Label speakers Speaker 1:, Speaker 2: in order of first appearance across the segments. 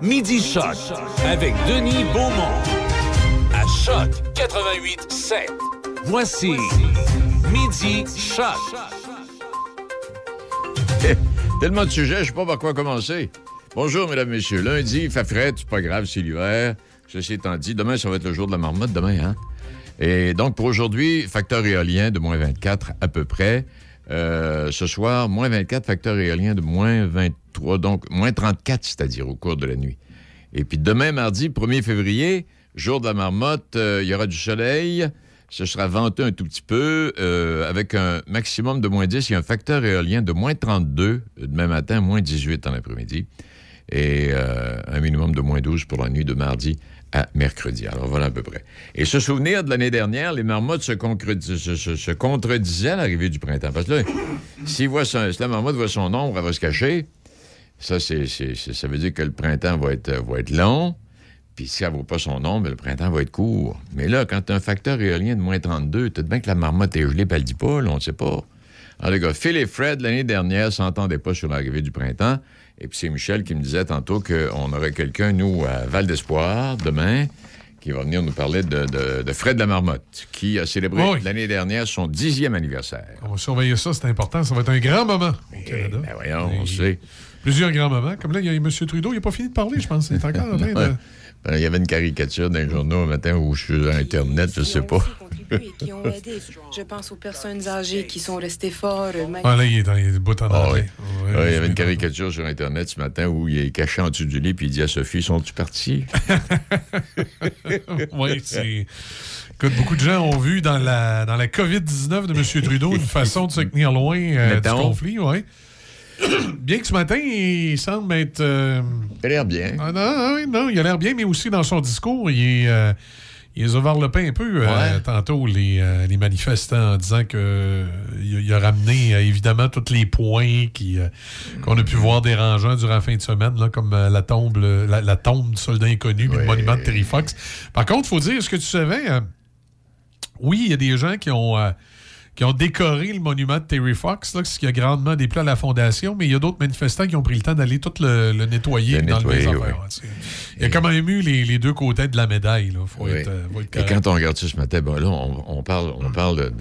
Speaker 1: Midi Choc avec Denis Beaumont. À Choc 88 7. Voici Midi Choc.
Speaker 2: Tellement de sujets, je ne sais pas par quoi commencer. Bonjour, mesdames, messieurs. Lundi, il frais, c'est pas grave, c'est l'hiver. Ceci étant dit, demain, ça va être le jour de la marmotte, demain, hein? Et donc, pour aujourd'hui, facteur éolien de moins 24 à peu près. Euh, ce soir, moins 24, facteur éolien de moins 23, donc moins 34, c'est-à-dire au cours de la nuit. Et puis demain, mardi, 1er février, jour de la marmotte, euh, il y aura du soleil. Ce sera venteux un tout petit peu, euh, avec un maximum de moins 10 et un facteur éolien de moins 32 demain matin, moins 18 en après-midi. Et un minimum de moins 12 pour la nuit de mardi à mercredi. Alors voilà à peu près. Et se souvenir de l'année dernière, les marmottes se, se, contredisaient à l'arrivée du printemps. Parce que là, si la marmotte voit son ombre, elle va se cacher. Ça, c'est, ça veut dire que le printemps va être, va être long. Puis si elle ne voit pas son ombre, le printemps va être court. Mais là, quand tu as un facteur éolien de moins 32, tu bien que la marmotte est gelée, puis elle ne dit pas, là, on ne sait pas. Alors, les gars, Phil et Fred, l'année dernière, s'entendaient pas sur l'arrivée du printemps. Et puis c'est Michel qui me disait tantôt qu'on aurait quelqu'un, nous, à Val d'Espoir, demain, qui va venir nous parler de, de, Fred la Marmotte, qui a célébré l'année dernière son dixième anniversaire.
Speaker 3: On va surveiller ça, c'est important. Ça va être un grand moment au Canada.
Speaker 2: Ben voyons, on sait.
Speaker 3: Plusieurs grands moments. Comme là, il y a M. Trudeau, il n'a pas fini de parler, je pense. Il est encore en train de...
Speaker 2: Ben, il y avait une caricature dans les journaux un matin où je suis sur Internet, je ne sais pas.
Speaker 4: Je pense aux personnes âgées qui sont restées fortes.
Speaker 3: Ah, là, il est dans les bout en
Speaker 2: ah, oui. il y avait une caricature sur Internet ce matin où il est caché en dessous du lit puis il dit à Sophie Sont-tu partis?
Speaker 3: Oui, c'est. Écoute, beaucoup de gens ont vu dans la, dans la COVID-19 de M. Trudeau une façon de se tenir loin euh, du conflit, oui. bien que ce matin, il semble être. Euh,
Speaker 2: il a l'air bien.
Speaker 3: Ah, non, non, il a l'air bien, mais aussi dans son discours, il est. Euh, il les a un peu euh, tantôt, les, les, manifestants, en disant qu'il il a ramené évidemment tous les points qu'on a pu voir dérangeants durant la fin de semaine, là, comme la, tombe, la, tombe du soldat inconnu, le monument de Terry Fox. Par contre, il faut dire, est-ce que tu savais, oui, il y a des gens qui ont qui ont décoré le monument de Terry Fox, là, ce qui a grandement déplu à la Fondation, mais il y a d'autres manifestants qui ont pris le temps d'aller tout le, nettoyer dans le affaires. Il y a quand même eu les, deux côtés de la médaille. Là. Faut être, euh,
Speaker 2: Et quand on regarde ça ce matin, là, on, parle, on parle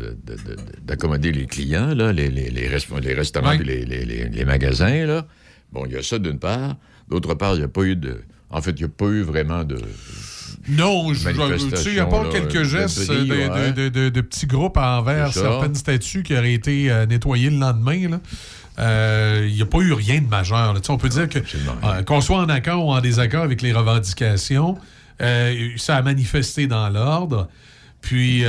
Speaker 2: d'accommoder les clients, là, les, les, les, restaurants et les, magasins. Là. Bon, il y a ça d'une part. D'autre part, il n'y a pas eu de. En fait, il n'y a pas eu vraiment de
Speaker 3: non, je, tu sais, il n'y a pas quelques gestes de, petits groupes envers certaines statues qui auraient été euh, nettoyées le lendemain. Là. Euh, il n'y a pas eu rien de majeur. On peut dire que euh, qu'on soit en accord ou en désaccord avec les revendications, ça a manifesté dans l'ordre. Puis,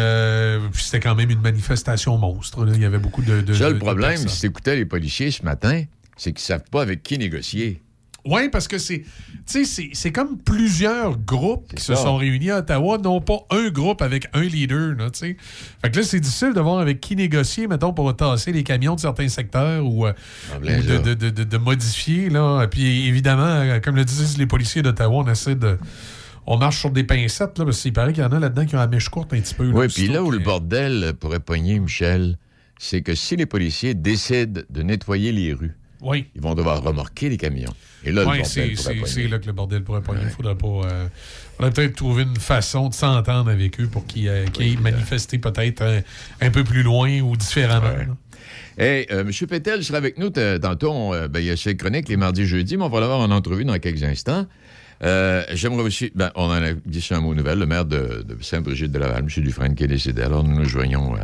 Speaker 3: c'était quand même une manifestation monstre. Il y avait beaucoup de. de
Speaker 2: le problème, si tu écoutais les policiers ce matin, c'est qu'ils ne savent pas avec qui négocier.
Speaker 3: Oui, parce que c'est, c'est comme plusieurs groupes qui se sont réunis à Ottawa, non pas un groupe avec un leader. Là, fait que là, c'est difficile de voir avec qui négocier, mettons, pour tasser les camions de certains secteurs ou, euh, de, de, de, de, modifier. Là. Puis évidemment, comme le disent les policiers d'Ottawa, on essaie de on marche sur des pincettes, là, parce qu'il paraît qu'il y en a là-dedans qui ont la mèche courte un petit peu.
Speaker 2: oui, puis là où le bordel pourrait pogner, Michel, c'est que si les policiers décident de nettoyer les rues,
Speaker 3: oui.
Speaker 2: ils vont devoir remorquer les camions. Et là,
Speaker 3: oui, c'est là que le bordel pourrait pas. Il faudrait pas. Euh, peut-être trouver une façon de s'entendre avec eux pour qu'ils euh, aient manifesté peut-être un, peu plus loin ou différemment.
Speaker 2: Hey, euh, M. Pétel sera avec nous tantôt. Ben, il y a ses chroniques les mardis, jeudis, mais on va l'avoir en entrevue dans quelques instants. J'aimerais aussi, ben, on en a dit un mot nouvelle, le maire de, Saint-Brigitte de Laval, M. Dufresne, qui est décédé. Alors, nous nous joignons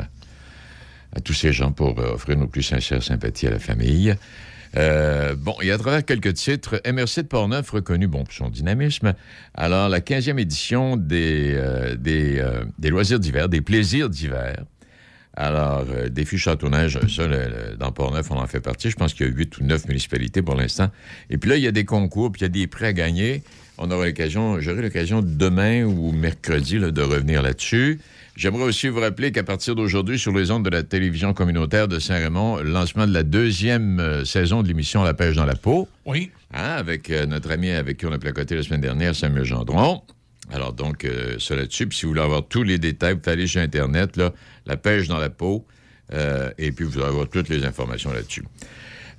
Speaker 2: à tous ces gens pour offrir nos plus sincères sympathies à la famille. Euh, bon, et à travers quelques titres, MRC de Portneuf reconnu bon, pour son dynamisme. Alors, la 15e édition des, euh, euh, des, loisirs d'hiver, des plaisirs d'hiver. Alors, défi château-neige, ça, dans Portneuf, on en fait partie. Je pense qu'il y a huit ou neuf municipalités pour l'instant. Et puis là, il y a des concours, puis il y a des prêts à gagner. On aura l'occasion, j'aurai l'occasion demain ou mercredi de revenir là-dessus. J'aimerais aussi vous rappeler qu'à partir d'aujourd'hui, sur les ondes de la télévision communautaire de Saint-Raymond, lancement de la deuxième euh, saison de l'émission La pêche dans la peau.
Speaker 3: Oui.
Speaker 2: Hein, avec euh, notre ami avec qui on a placoté la semaine dernière, Samuel Gendron. Alors donc, euh, ça là-dessus. Puis si vous voulez avoir tous les détails, vous pouvez aller sur Internet, là, La pêche dans la peau. et puis vous allez avoir toutes les informations là-dessus.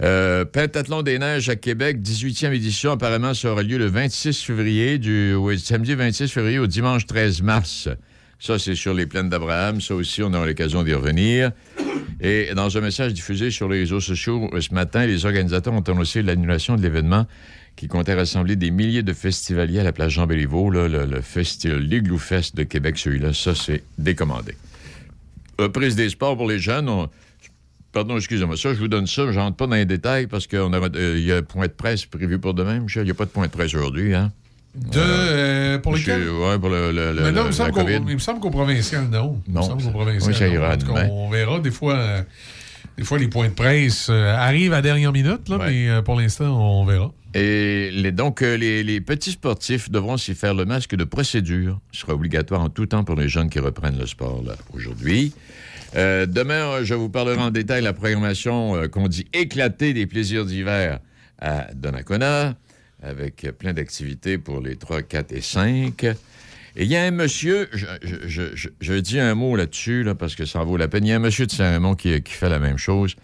Speaker 2: Euh, Pentathlon des Neiges à Québec, 18e édition, apparemment, ça aura lieu le 26 février, du oui, samedi 26 février au dimanche 13 mars. Ça, c'est sur les plaines d'Abraham. Ça aussi, on aura l'occasion d'y revenir. Et dans un message diffusé sur les réseaux sociaux euh, ce matin, les organisateurs ont annoncé l'annulation de l'événement qui comptait rassembler des milliers de festivaliers à la plage Jean-Béliveau, le, le festival Fest de Québec, celui-là. Ça, c'est décommandé. Reprise des sports pour les jeunes. Pardon, excusez-moi. Ça, je vous donne ça. Je rentre pas dans les détails parce qu'il euh, y a un point de presse prévu pour demain, Michel. Il n'y a pas de point de presse aujourd'hui, hein?
Speaker 3: De, euh, pour lesquels?
Speaker 2: Oui, pour le, le,
Speaker 3: Mais non, il, me semble qu'au provincial, non. Il me
Speaker 2: Non,
Speaker 3: semble qu'au provincial,
Speaker 2: oui,
Speaker 3: non.
Speaker 2: ira
Speaker 3: En tout cas,
Speaker 2: demain.
Speaker 3: on verra. Des fois, euh, des fois, les points de presse euh, arrivent à dernière minute, là,
Speaker 2: Ouais.
Speaker 3: mais euh, pour l'instant, on verra.
Speaker 2: Et les- donc, euh, les, les petits sportifs devront s'y faire le masque de procédure. Ce sera obligatoire en tout temps pour les jeunes qui reprennent le sport aujourd'hui. Demain, je vous parlerai en détail de la programmation qu'on dit éclatée des plaisirs d'hiver à Donnacona, avec plein d'activités pour les 3, 4 et 5. Et il y a un monsieur, je, dis un mot là-dessus, là, parce que ça en vaut la peine. Il y a un monsieur de Saint-Raymond qui, fait la même chose.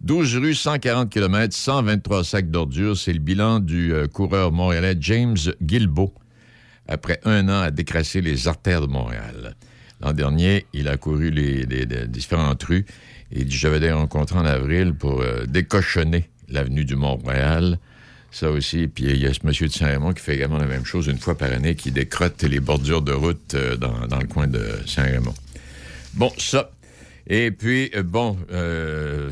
Speaker 2: 12 rues, 140 km, 123 sacs d'ordures. C'est le bilan du euh, coureur montréalais James Guilbeault, après un an à décrasser les artères de Montréal. L'an dernier, il a couru les, différentes rues. Il dit, j'avais rencontré en avril pour euh, décochonner l'avenue du Mont-Royal. Ça aussi. Puis il y a ce monsieur de Saint-Raymond qui fait également la même chose une fois par année, qui décrotte les bordures de route euh, dans, le coin de Saint-Raymond. Bon, ça. Et puis, euh, bon, euh,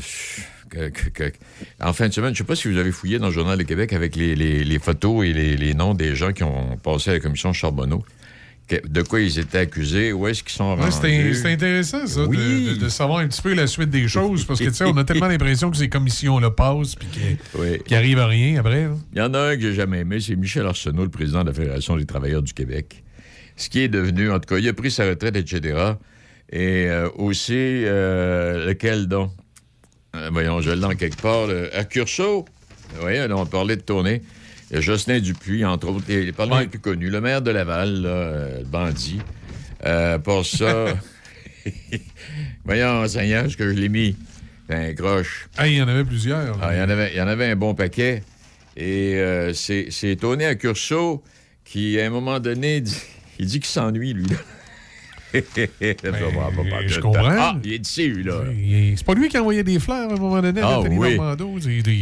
Speaker 2: en fin de semaine, je ne sais pas si vous avez fouillé dans le Journal de Québec avec les photos et les, les noms des gens qui ont passé à la commission Charbonneau. De quoi ils étaient accusés, où est-ce qu'ils sont
Speaker 3: Ouais, c'était
Speaker 2: rendus?
Speaker 3: c'était intéressant, ça, de-
Speaker 2: Oui.
Speaker 3: de, de savoir un petit peu la suite des choses, parce que, tu sais, on a tellement l'impression que ces commissions-là passent, puis qu'il
Speaker 2: Oui.
Speaker 3: arrive à rien après. là.
Speaker 2: Il y en a un que j'ai jamais aimé, c'est Michel Arsenault, le président de la Fédération des travailleurs du Québec. Ce qui est devenu, en tout cas, il a pris sa retraite, etc. Et euh, aussi, euh, lequel donc? Euh, voyons, je l'ai dans quelque part. à Curso, oui, on parlait de tournée. Il y a Jocelyn Dupuis, entre autres, les parlements les plus connus. Le maire de Laval, là, euh, le bandit. Euh, pour ça... voyons, Seigneur, ce que je l'ai mis. Un croche.
Speaker 3: Ah, il y en avait plusieurs. là.
Speaker 2: Ah, il, y en avait, il y en avait un bon paquet. Et euh, c'est c'est Tony à Curso qui, à un moment donné, dit- il dit qu'il s'ennuie, lui.
Speaker 3: je
Speaker 2: de
Speaker 3: comprends.
Speaker 2: Ah, il est lui, là.
Speaker 3: C'est pas lui qui envoyait des fleurs à un moment donné à
Speaker 2: Ah,
Speaker 3: Nathalie
Speaker 2: oui.
Speaker 3: Normando,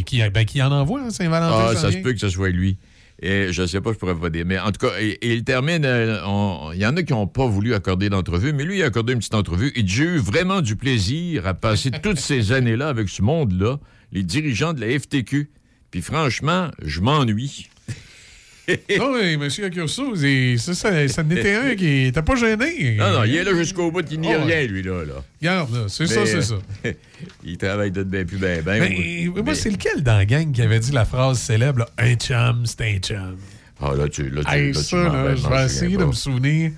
Speaker 3: qui, ben, qui en envoie, hein, Saint-Valentin.
Speaker 2: Ah, ça se peut que ce soit lui. Et je sais pas, je pourrais pas dire. Mais en tout cas, il termine. euh, Il y en a qui n'ont pas voulu accorder d'entrevue, mais lui, il a accordé une petite entrevue. Et j'ai eu vraiment du plaisir à passer toutes ces années-là avec ce monde-là, les dirigeants de la FTQ. Puis franchement, je m'ennuie.
Speaker 3: Ah oui, M. Accurso, ça, ça, ça n'était un qui n'était pas gêné.
Speaker 2: Non, non, il est là jusqu'au bout, il n'y a rien, lui, là. là.
Speaker 3: Regarde, là, c'est ça,
Speaker 2: Mais,
Speaker 3: c'est ça.
Speaker 2: il travaille de bien plus bien, bien.
Speaker 3: Mais, moi,
Speaker 2: Mais-
Speaker 3: c'est lequel dans la gang qui avait dit la phrase célèbre, là, un chum, c'est un chum?
Speaker 2: Ah, là, tu, là, tu,
Speaker 3: Hey,
Speaker 2: là, tu
Speaker 3: ça, là, je vais essayer de me souvenir.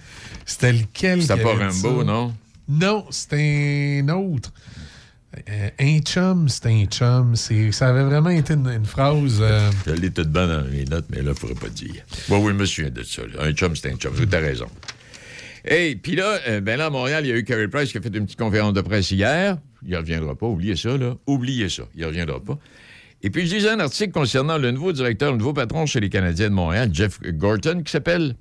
Speaker 3: C'était lequel
Speaker 2: C'était
Speaker 3: qui
Speaker 2: pas
Speaker 3: avait dit
Speaker 2: Rambo, non?
Speaker 3: Non, c'était un autre. Euh, un chum, c'est un chum. Ça avait vraiment été une, phrase. euh,
Speaker 2: Je l'ai tout bien dans mes notes, mais là, je ne pourrais pas dire. Oui, oui, je me de ça. Un chum, c'est un chum. Tu as raison. Et puis là, euh, ben là, à Montréal, il y a eu Carey Price qui a fait une petite conférence de presse hier. Il ne reviendra pas. Oubliez ça, là. Oubliez ça. Il ne reviendra pas. Et puis, je lisais un article concernant le nouveau directeur, le nouveau patron chez les Canadiens de Montréal, Jeff Gorton, qui s'appelle.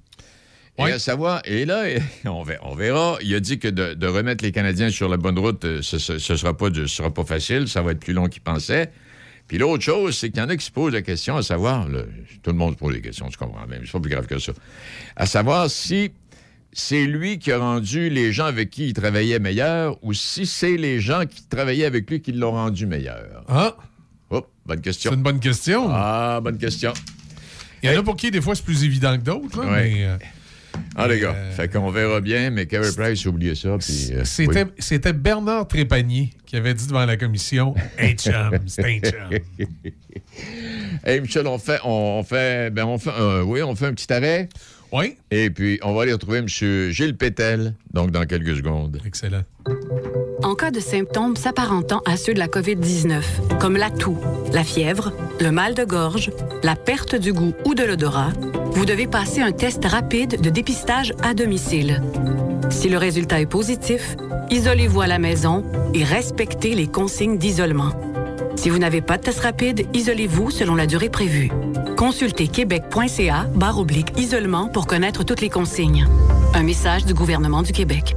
Speaker 2: Et
Speaker 3: Ouais.
Speaker 2: à savoir, et là, on verra. Il a dit que de, de remettre les Canadiens sur la bonne route, euh, ce ne sera, pas ce sera pas facile, ça va être plus long qu'il pensait. Puis l'autre chose, c'est qu'il y en a qui se posent la question, à savoir, là, tout le monde se pose des questions, tu comprends même, c'est pas plus grave que ça. À savoir si c'est lui qui a rendu les gens avec qui il travaillait meilleurs ou si c'est les gens qui travaillaient avec lui qui l'ont rendu meilleur.
Speaker 3: Ah,
Speaker 2: Oh, bonne
Speaker 3: c'est
Speaker 2: question.
Speaker 3: une bonne question.
Speaker 2: Ah, bonne question.
Speaker 3: Il y en a pour qui, des fois, c'est plus évident que d'autres.
Speaker 2: Ouais.
Speaker 3: mais, euh,
Speaker 2: Ah, les gars,
Speaker 3: Euh,
Speaker 2: fait qu'on verra bien, mais Carey Price, oubliez ça. Puis, euh,
Speaker 3: C'était
Speaker 2: oui.
Speaker 3: Bernard Trépanier qui avait dit devant la commission Un chum, c'est un chum.
Speaker 2: Hey, Michel, on fait, on, on fait, ben, on fait, euh, oui, on fait un petit arrêt.
Speaker 3: Oui,
Speaker 2: Et puis, on va aller retrouver M. Gilles Pétel, donc dans quelques secondes.
Speaker 3: excellent.
Speaker 5: En cas de symptômes s'apparentant à ceux de la COVID-19, comme la toux, la fièvre, le mal de gorge, la perte du goût ou de l'odorat, vous devez passer un test rapide de dépistage à domicile. Si le résultat est positif, isolez-vous à la maison et respectez les consignes d'isolement. Si vous n'avez pas de test rapide, isolez-vous selon la durée prévue. Consultez québec.ca barre oblique isolement pour connaître toutes les consignes. Un message du gouvernement du Québec.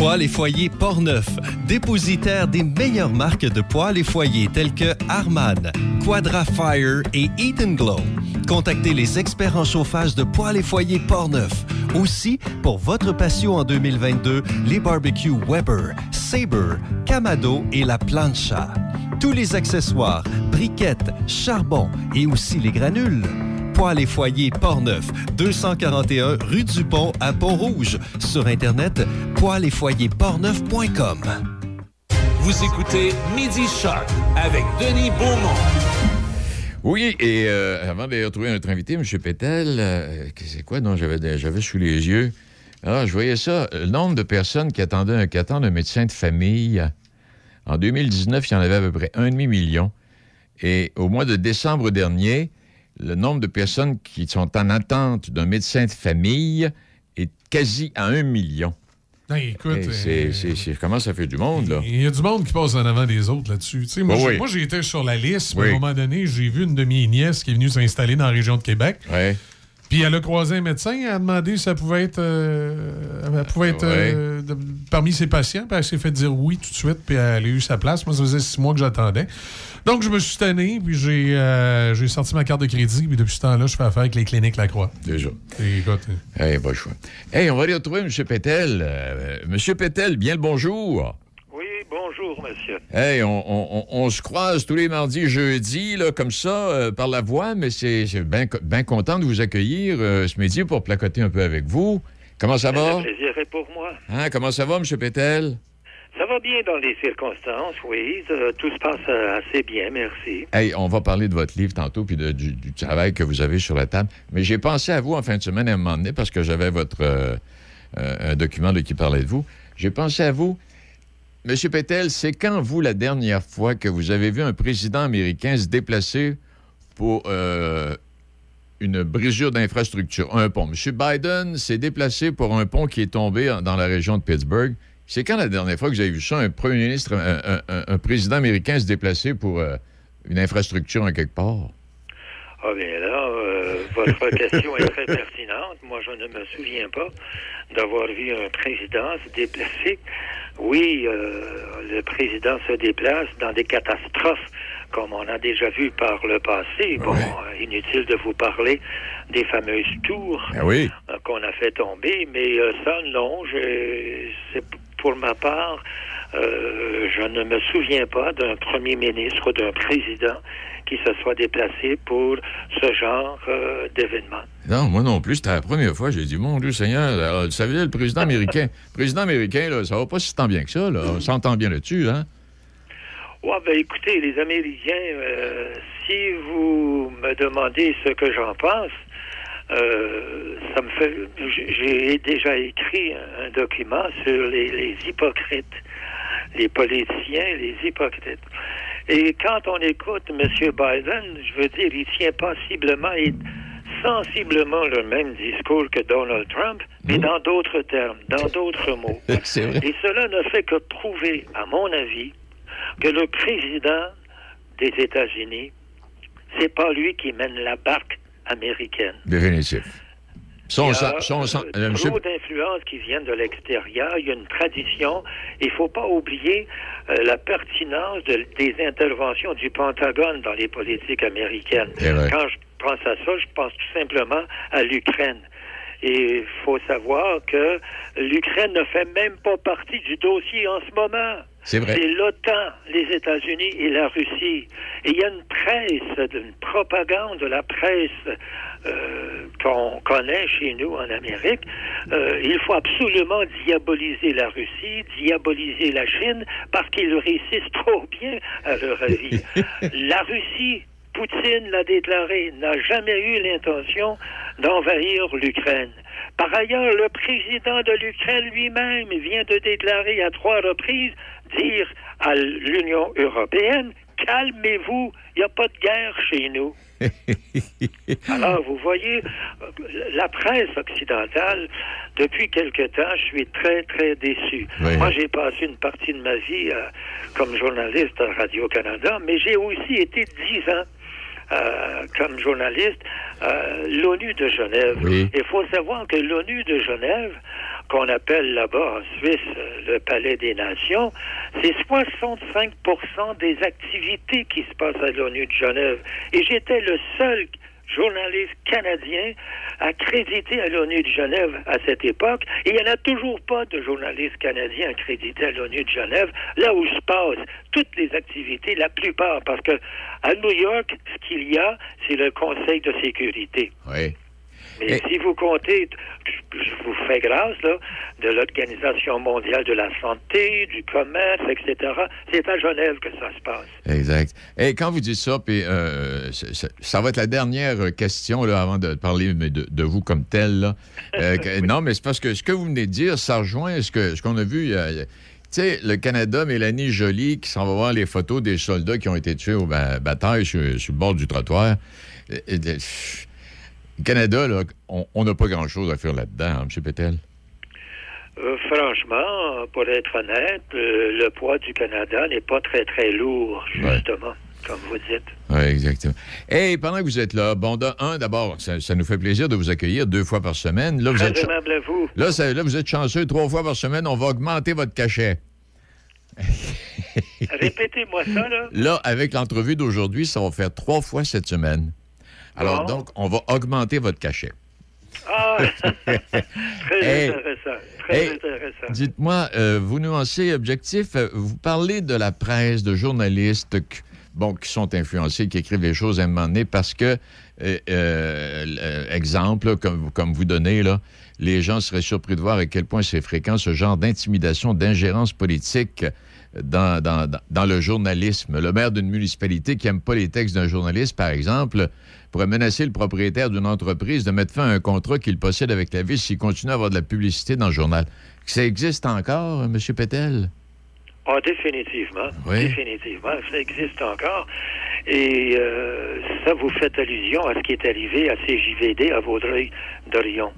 Speaker 6: Poils et foyers Portneuf, dépositaire des meilleures marques de poils et foyers tels que Arman, Quadra Fire et Eat Glow. Contactez les experts en chauffage de poils et foyers Portneuf. Aussi, pour votre passion en 2022, les barbecues Weber, Sabre, Camado et la Plancha. Tous les accessoires, briquettes, charbon et aussi les granules. Poils et foyers Portneuf, 241 rue du Pont à Pont-Rouge. Sur Internet, poils et foyers portneuf.com.
Speaker 1: Vous écoutez Midi Shark avec Denis Beaumont.
Speaker 2: Oui, et euh, avant de retrouver notre invité, M. Pétel, euh, c'est quoi dont j'avais, j'avais sous les yeux? Alors, je voyais ça, le nombre de personnes qui attendaient un, qui attendent un médecin de famille. En 2019, il y en avait à peu près un demi-million. Et au mois de décembre dernier, le nombre de personnes qui sont en attente d'un médecin de famille est quasi à un million.
Speaker 3: Écoute,
Speaker 2: c'est,
Speaker 3: euh,
Speaker 2: c'est- c'est- comment ça fait du monde, là?
Speaker 3: Il y a du monde qui passe en avant des autres là-dessus. Moi,
Speaker 2: Oui,
Speaker 3: j'ai-
Speaker 2: oui.
Speaker 3: moi, j'ai été sur la liste, mais
Speaker 2: Oui.
Speaker 3: à un moment donné, j'ai vu une de mes nièces qui est venue s'installer dans la région de Québec. Puis elle a croisé un médecin, elle a demandé si ça pouvait être, euh, elle pouvait être euh, de- parmi ses patients. Puis elle s'est fait dire oui tout de suite, puis elle a eu sa place. Moi, ça faisait six mois que j'attendais. Donc, je me suis tanné, puis j'ai euh, j'ai sorti ma carte de crédit. Puis depuis ce temps-là, je fais affaire avec les cliniques Lacroix.
Speaker 2: Déjà.
Speaker 3: Et écoute,
Speaker 2: Hey, pas le choix. Hey, on va aller retrouver M. Pétel. Euh, M. Pétel, bien le bonjour.
Speaker 7: Oui, bonjour, monsieur.
Speaker 2: Hey, on, on- on- on se croise tous les mardis, jeudis, là, comme ça, euh, par la voix, mais c'est c'est bien bien content de vous accueillir euh, ce midi pour placoter un peu avec vous. Comment ça va?
Speaker 7: Le plaisir est pour moi.
Speaker 2: Hein, comment ça va, M. Pétel?
Speaker 7: Ça va bien dans les circonstances, oui. Euh, tout se passe euh, assez bien, merci.
Speaker 2: Hey, on va parler de votre livre tantôt puis du, travail que vous avez sur la table. Mais j'ai pensé à vous en fin de semaine à un moment donné parce que j'avais votre euh, un document qui parlait de vous. J'ai pensé à vous. Monsieur Pétel, c'est quand vous la dernière fois que vous avez vu un président américain se déplacer pour une brisure d'infrastructure, un pont? M. Biden s'est déplacé pour un pont qui est tombé dans la région de Pittsburgh. C'est quand la dernière fois que vous avez vu ça, un premier ministre, un, un- un- un président américain se déplacer pour euh, une infrastructure en quelque part?
Speaker 7: Ah bien là, euh, votre question est très pertinente. Moi, je ne me souviens pas d'avoir vu un président se déplacer. Oui, euh, le président se déplace dans des catastrophes, comme on a déjà vu par le passé. Bon, euh, inutile de vous parler des fameuses tours
Speaker 2: Ben oui.
Speaker 7: euh, qu'on a fait tomber, mais ça, non, je, c'est pour ma part, euh, je ne me souviens pas d'un premier ministre ou d'un président qui se soit déplacé pour ce genre euh, d'événement.
Speaker 2: Non, moi non plus. C'était la première fois. J'ai dit, mon Dieu Seigneur, alors, vous savez, le président américain, le président américain, là, ça va pas si tant bien que ça. Là. On s'entend bien là-dessus, hein?
Speaker 7: Ouais, ben écoutez, les Américains, euh, si vous me demandez ce que j'en pense, euh, ça me fait. J'ai déjà écrit un, document sur les, les hypocrites, les politiciens, les hypocrites. Et quand on écoute M. Biden, je veux dire, il tient possiblement et sensiblement le même discours que Donald Trump, mais dans d'autres termes, dans d'autres mots. Et cela ne fait que prouver, à mon avis, que le président des États-Unis, c'est pas lui qui mène la barque américaine.
Speaker 2: Définitif. Son,
Speaker 7: il y a
Speaker 2: son, son,
Speaker 7: euh, trop d'influences qui viennent de l'extérieur. Il y a une tradition. Il ne faut pas oublier euh, la pertinence de- des interventions du Pentagone dans les politiques américaines.
Speaker 2: Vrai.
Speaker 7: Quand je pense à ça, je pense tout simplement à l'Ukraine. Et il faut savoir que l'Ukraine ne fait même pas partie du dossier en ce moment.
Speaker 2: C'est vrai.
Speaker 7: C'est l'OTAN, les États-Unis et la Russie. Et il y a une presse, une propagande de la presse euh, qu'on connaît chez nous en Amérique. Euh, il faut absolument diaboliser la Russie, diaboliser la Chine, parce qu'ils réussissent trop bien à leur avis. la Russie, Poutine l'a déclaré, n'a jamais eu l'intention d'envahir l'Ukraine. Par ailleurs, le président de l'Ukraine lui-même vient de déclarer à trois reprises, dire à l'Union européenne, calmez-vous, il n'y a pas de guerre chez nous. Alors, vous voyez, la presse occidentale, depuis quelque temps, je suis très, très déçu.
Speaker 2: Oui.
Speaker 7: Moi, j'ai passé une partie de ma vie euh, comme journaliste à Radio-Canada, mais j'ai aussi été dix ans euh, comme journaliste à l'ONU de Genève.
Speaker 2: Oui.
Speaker 7: Il faut savoir que l'ONU de Genève, qu'on appelle là-bas en Suisse euh, le Palais des Nations, c'est 65% des activités qui se passent à l'ONU de Genève. Et j'étais le seul journaliste canadien accrédité à l'ONU de Genève à cette époque. Il n'y en a toujours pas de journaliste canadien accrédité à l'ONU de Genève, là où se passent toutes les activités, la plupart, parce que à New York, ce qu'il y a, c'est le Conseil de sécurité.
Speaker 2: Oui.
Speaker 7: Mais
Speaker 2: Et-
Speaker 7: si vous comptez, je vous fais grâce, là, de l'Organisation mondiale de la santé, du commerce, etc., c'est à Genève que ça se passe.
Speaker 2: Exact. Et quand vous dites ça, puis euh, ça va être la dernière question là, avant de parler mais de, de vous comme tel. là. Euh, Non, mais c'est parce que ce que vous venez de dire, ça rejoint ce que ce qu'on a vu. il y a- Tu sais, le Canada, Mélanie Joly, qui s'en va voir les photos des soldats qui ont été tués au ba- bataille sur, sur le bord du trottoir. Le Canada, là, on n'a pas grand-chose à faire là-dedans, hein, M. Pétel.
Speaker 7: Euh, franchement, pour être honnête, euh, le poids du Canada n'est pas très, très lourd, justement, comme vous dites.
Speaker 2: Oui, exactement. Et pendant que vous êtes là, bon, un, d'abord, ça, ça nous fait plaisir de vous accueillir deux fois par semaine. Là, vous
Speaker 7: Très
Speaker 2: êtes, cha-
Speaker 7: aimable à vous.
Speaker 2: là, ça- là, vous êtes chanceux, trois fois par semaine, on va augmenter votre cachet.
Speaker 7: Répétez-moi ça, là.
Speaker 2: Là, avec l'entrevue d'aujourd'hui, ça va faire trois fois cette semaine. Alors, donc, on va augmenter votre cachet.
Speaker 7: Ah, très
Speaker 2: Hey.
Speaker 7: intéressant. Très
Speaker 2: Hey.
Speaker 7: intéressant.
Speaker 2: Dites-moi, euh, vous nuancez objectif. euh, Vous parlez de la presse, de journalistes qui, bon, qui sont influencés, qui écrivent des choses à un moment donné parce que, euh, euh, exemple, comme, vous- comme vous donnez, là, les gens seraient surpris de voir à quel point c'est fréquent ce genre d'intimidation, d'ingérence politique dans, dans- dans- dans le journalisme. Le maire d'une municipalité qui n'aime pas les textes d'un journaliste, par exemple, pourrait menacer le propriétaire d'une entreprise de mettre fin à un contrat qu'il possède avec la ville s'il continue à avoir de la publicité dans le journal. Ça existe encore, M. Pétel?
Speaker 7: Ah, définitivement.
Speaker 2: Oui.
Speaker 7: Définitivement. Ça existe encore. Et euh, ça, vous faites allusion à ce qui est arrivé à CJVD à Vaudreuil-Dorion.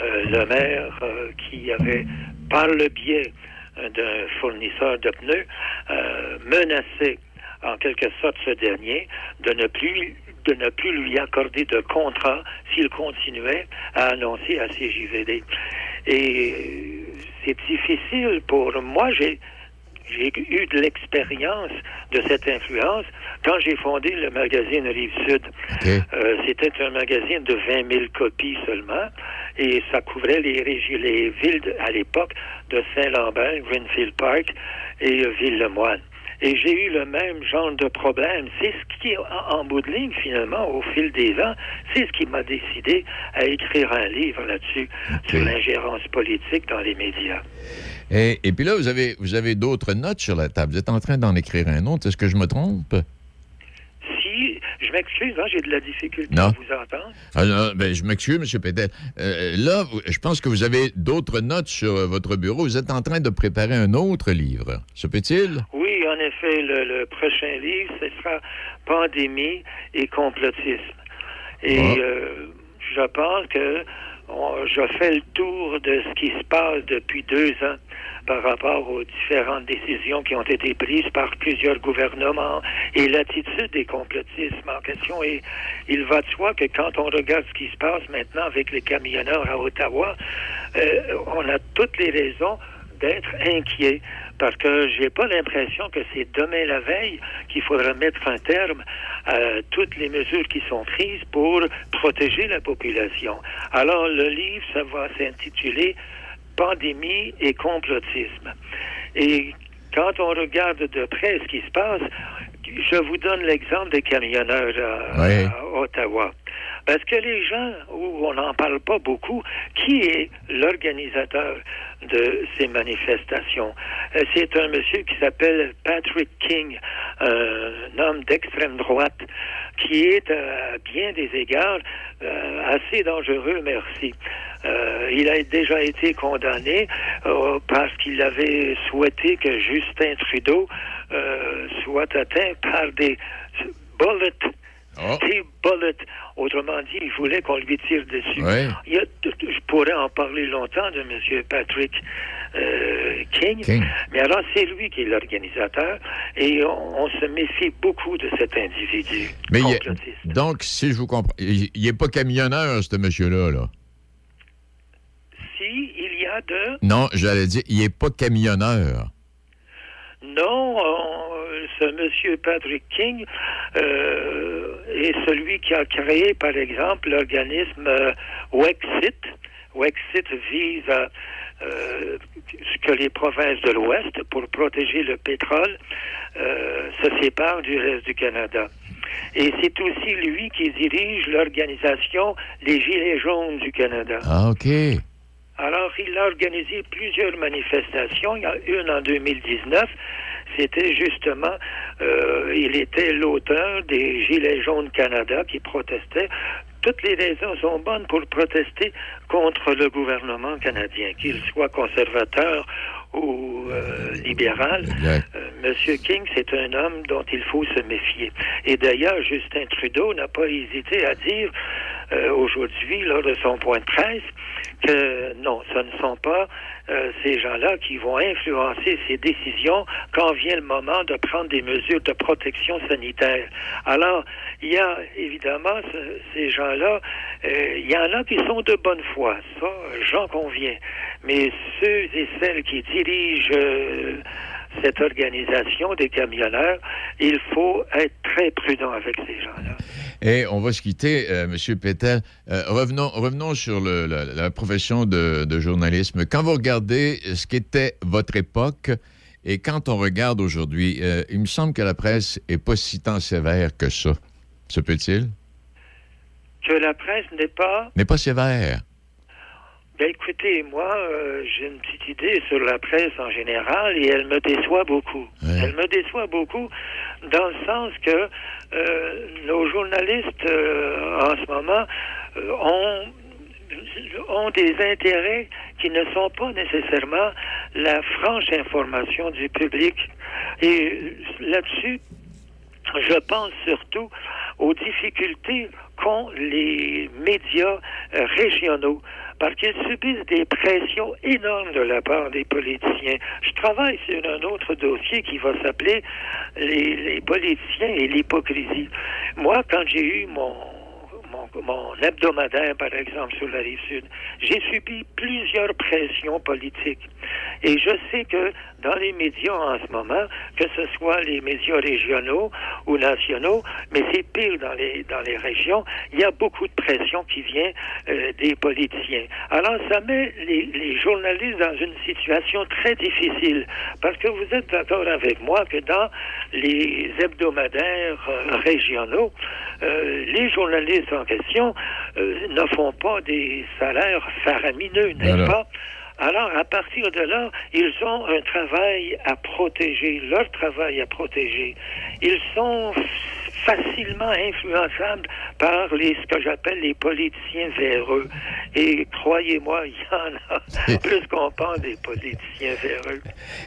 Speaker 7: Euh, le maire euh, qui avait, par le biais euh, d'un fournisseur de pneus, euh, menacé en quelque sorte ce dernier de ne plus de ne plus lui accorder de contrat s'il continuait à annoncer à CJVD. Et euh, c'est difficile pour moi. J'ai j'ai eu de l'expérience de cette influence quand j'ai fondé le magazine Rive-Sud. Euh, C'était un magazine de 20 000 copies seulement et ça couvrait les, régions, les villes de- à l'époque de Saint-Lambert, Greenfield Park et Ville-le-Moine. Et j'ai eu le même genre de problème. C'est ce qui, en, bout de ligne, finalement, au fil des ans, c'est ce qui m'a décidé à écrire un livre là-dessus, sur l'ingérence politique dans les médias.
Speaker 2: Et, et puis là, vous avez, vous avez d'autres notes sur la table. Vous êtes en train d'en écrire un autre. Est-ce que je me trompe?
Speaker 7: Je m'excuse, hein, j'ai de la difficulté
Speaker 2: Non.
Speaker 7: à vous entendre.
Speaker 2: Ah, non, ben, je m'excuse, M. Pétel. Euh, là, je pense que vous avez d'autres notes sur euh, votre bureau. Vous êtes en train de préparer un autre livre. Se peut-il?
Speaker 7: Oui, en effet, le, le prochain livre, ce sera Pandémie et complotisme. Et
Speaker 2: Ah.
Speaker 7: euh, je pense que je fais le tour de ce qui se passe depuis deux ans par rapport aux différentes décisions qui ont été prises par plusieurs gouvernements et l'attitude des complotistes en question. Et il va de soi que quand on regarde ce qui se passe maintenant avec les camionneurs à Ottawa, euh, on a toutes les raisons d'être inquiet parce que j'ai pas l'impression que c'est demain la veille qu'il faudra mettre un terme à toutes les mesures qui sont prises pour protéger la population. Alors le livre, ça va s'intituler Pandémie et complotisme. Et quand on regarde de près ce qui se passe, je vous donne l'exemple des camionneurs à, Ottawa. Parce que les gens, où on n'en parle pas beaucoup, qui est l'organisateur de ces manifestations? Euh, c'est un monsieur qui s'appelle Patrick King, un homme d'extrême droite, qui est à bien des égards euh, assez dangereux, merci. Euh, il a déjà été condamné parce qu'il avait souhaité que Justin Trudeau soit atteint par des bullets Oh. Bullet. Autrement dit, il voulait qu'on lui tire dessus. je pourrais en parler longtemps de M. Patrick euh, King, mais alors c'est lui qui est l'organisateur et on, se méfie beaucoup de cet individu.
Speaker 2: Mais donc, si je vous comprends, il n'est pas camionneur, ce monsieur-là. Là.
Speaker 7: Si, il y a de...
Speaker 2: Non, j'allais dire, il n'est pas camionneur.
Speaker 7: Non, ce monsieur Patrick King euh, est celui qui a créé, par exemple, l'organisme euh, Wexit. Wexit vise à euh, que les provinces de l'Ouest, pour protéger le pétrole, se séparent du reste du Canada. Et c'est aussi lui qui dirige l'organisation Les Gilets jaunes du Canada.
Speaker 2: Ah, OK.
Speaker 7: Alors, il a organisé plusieurs manifestations. Il y a une en 2019 c'était justement, euh, il était l'auteur des Gilets jaunes Canada qui protestaient. Toutes les raisons sont bonnes pour protester contre le gouvernement canadien, qu'il soit conservateur ou euh, libéral. Euh, Monsieur King, c'est un homme dont il faut se méfier. Et d'ailleurs, Justin Trudeau n'a pas hésité à dire aujourd'hui, lors de son point de presse, que non, ce ne sont pas euh, ces gens-là qui vont influencer ces décisions quand vient le moment de prendre des mesures de protection sanitaire. Alors, il y a évidemment ces gens-là, euh, il y en a qui sont de bonne foi, ça, j'en conviens. Mais ceux et celles qui dirigent euh, cette organisation des camionneurs, il faut être très prudent avec ces gens-là.
Speaker 2: Et on va se quitter, euh, M. Pétel. Euh, revenons, revenons sur la, profession de, journalisme. Quand vous regardez ce qu'était votre époque et quand on regarde aujourd'hui, euh, il me semble que la presse n'est pas si tant sévère que ça. Se peut-il?
Speaker 7: Que la presse n'est pas...
Speaker 2: N'est pas sévère.
Speaker 7: Ben, écoutez, moi, euh, j'ai une petite idée sur la presse en général et elle me déçoit beaucoup. Elle me déçoit beaucoup dans le sens que euh, nos journalistes euh, en ce moment ont ont des intérêts qui ne sont pas nécessairement la franche information du public. Et là-dessus, je pense surtout aux difficultés qu'ont les médias régionaux parce qu'ils subissent des pressions énormes de la part des politiciens. Je travaille sur un autre dossier qui va s'appeler les, politiciens et l'hypocrisie. Moi, quand j'ai eu mon mon, hebdomadaire, par exemple, sur la rive sud, j'ai subi plusieurs pressions politiques. Et je sais que dans les médias en ce moment, que ce soit les médias régionaux ou nationaux, mais c'est pire dans les, dans les régions, il y a beaucoup de pression qui vient euh, des politiciens. Alors, ça met les, journalistes dans une situation très difficile, parce que vous êtes d'accord avec moi que dans les hebdomadaires euh, régionaux, euh, les journalistes en question euh, ne font pas des salaires faramineux, n'est-ce pas? Alors, à partir de là, ils ont un travail à protéger, leur travail à protéger. Ils sont facilement influençable par les, ce que j'appelle les politiciens véreux. Et croyez-moi, il y en a plus qu'on pense des politiciens véreux.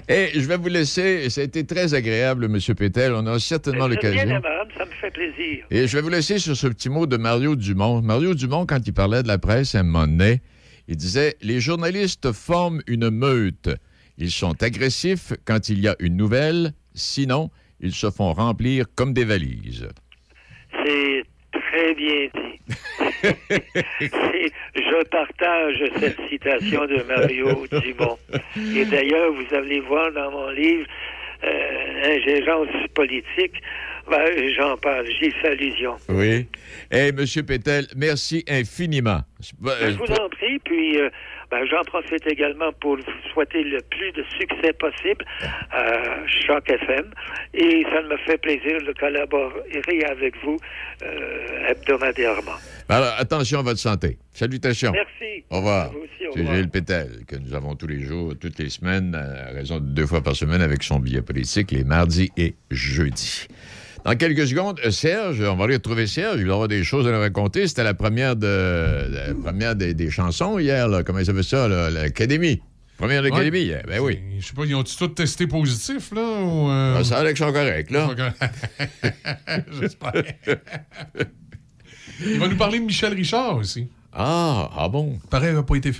Speaker 2: Et je vais vous laisser. Ça a été très agréable, M. Pétel. On a certainement l'occasion.
Speaker 7: bien aimable, ça me fait plaisir.
Speaker 2: Et je vais vous laisser sur ce petit mot de Mario Dumont. Mario Dumont, quand il parlait de la presse à un moment donné, il disait Les journalistes forment une meute. Ils sont agressifs quand il y a une nouvelle, sinon, ils se font remplir comme des valises.
Speaker 7: C'est très bien dit. je partage cette citation de Mario Dumont. Et d'ailleurs, vous allez voir dans mon livre euh, Ingérence politique, ben, j'en parle, j'y fais allusion.
Speaker 2: Oui. Et M. Pétel, merci infiniment.
Speaker 7: Ben, je vous en prie, puis euh, ben, j'en profite également pour vous souhaiter le plus de succès possible à Choc FM. Et ça me fait plaisir de collaborer avec vous euh, hebdomadairement.
Speaker 2: Alors, attention à votre santé. Salutations.
Speaker 7: Merci.
Speaker 2: Au revoir. C'est Gilles Pétel, que nous avons tous les jours, toutes les semaines, à raison de deux fois par semaine, avec son billet politique, les mardis et jeudis. Dans quelques secondes, euh, Serge, on va aller retrouver Serge. Il aura des choses à nous raconter. C'était la première, de, première des, chansons hier. Là. Comment il s'appelle ça? L'Académie. Première de l'Académie hier. Ben oui.
Speaker 3: Je sais pas, ils ont-ils tous testé positif, là? Ou euh?
Speaker 2: ah, ça a l'air qu'ils sont corrects, là.
Speaker 3: J'espère. il va nous parler de Michel Richard aussi.
Speaker 2: Ah, ah bon?
Speaker 3: Pareil, il n'a pas été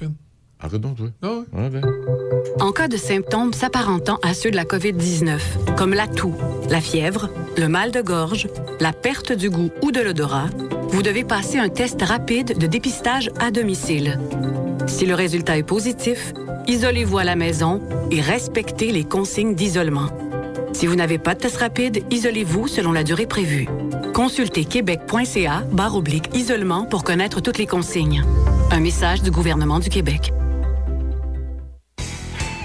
Speaker 2: Ah ben.
Speaker 5: En cas de symptômes s'apparentant à ceux de la COVID-19, comme la toux, la fièvre, le mal de gorge, la perte du goût ou de l'odorat, vous devez passer un test rapide de dépistage à domicile. Si le résultat est positif, isolez-vous à la maison et respectez les consignes d'isolement. Si vous n'avez pas de test rapide, isolez-vous selon la durée prévue. Consultez québec.ca barre oblique isolement pour connaître toutes les consignes. Un message du gouvernement du Québec.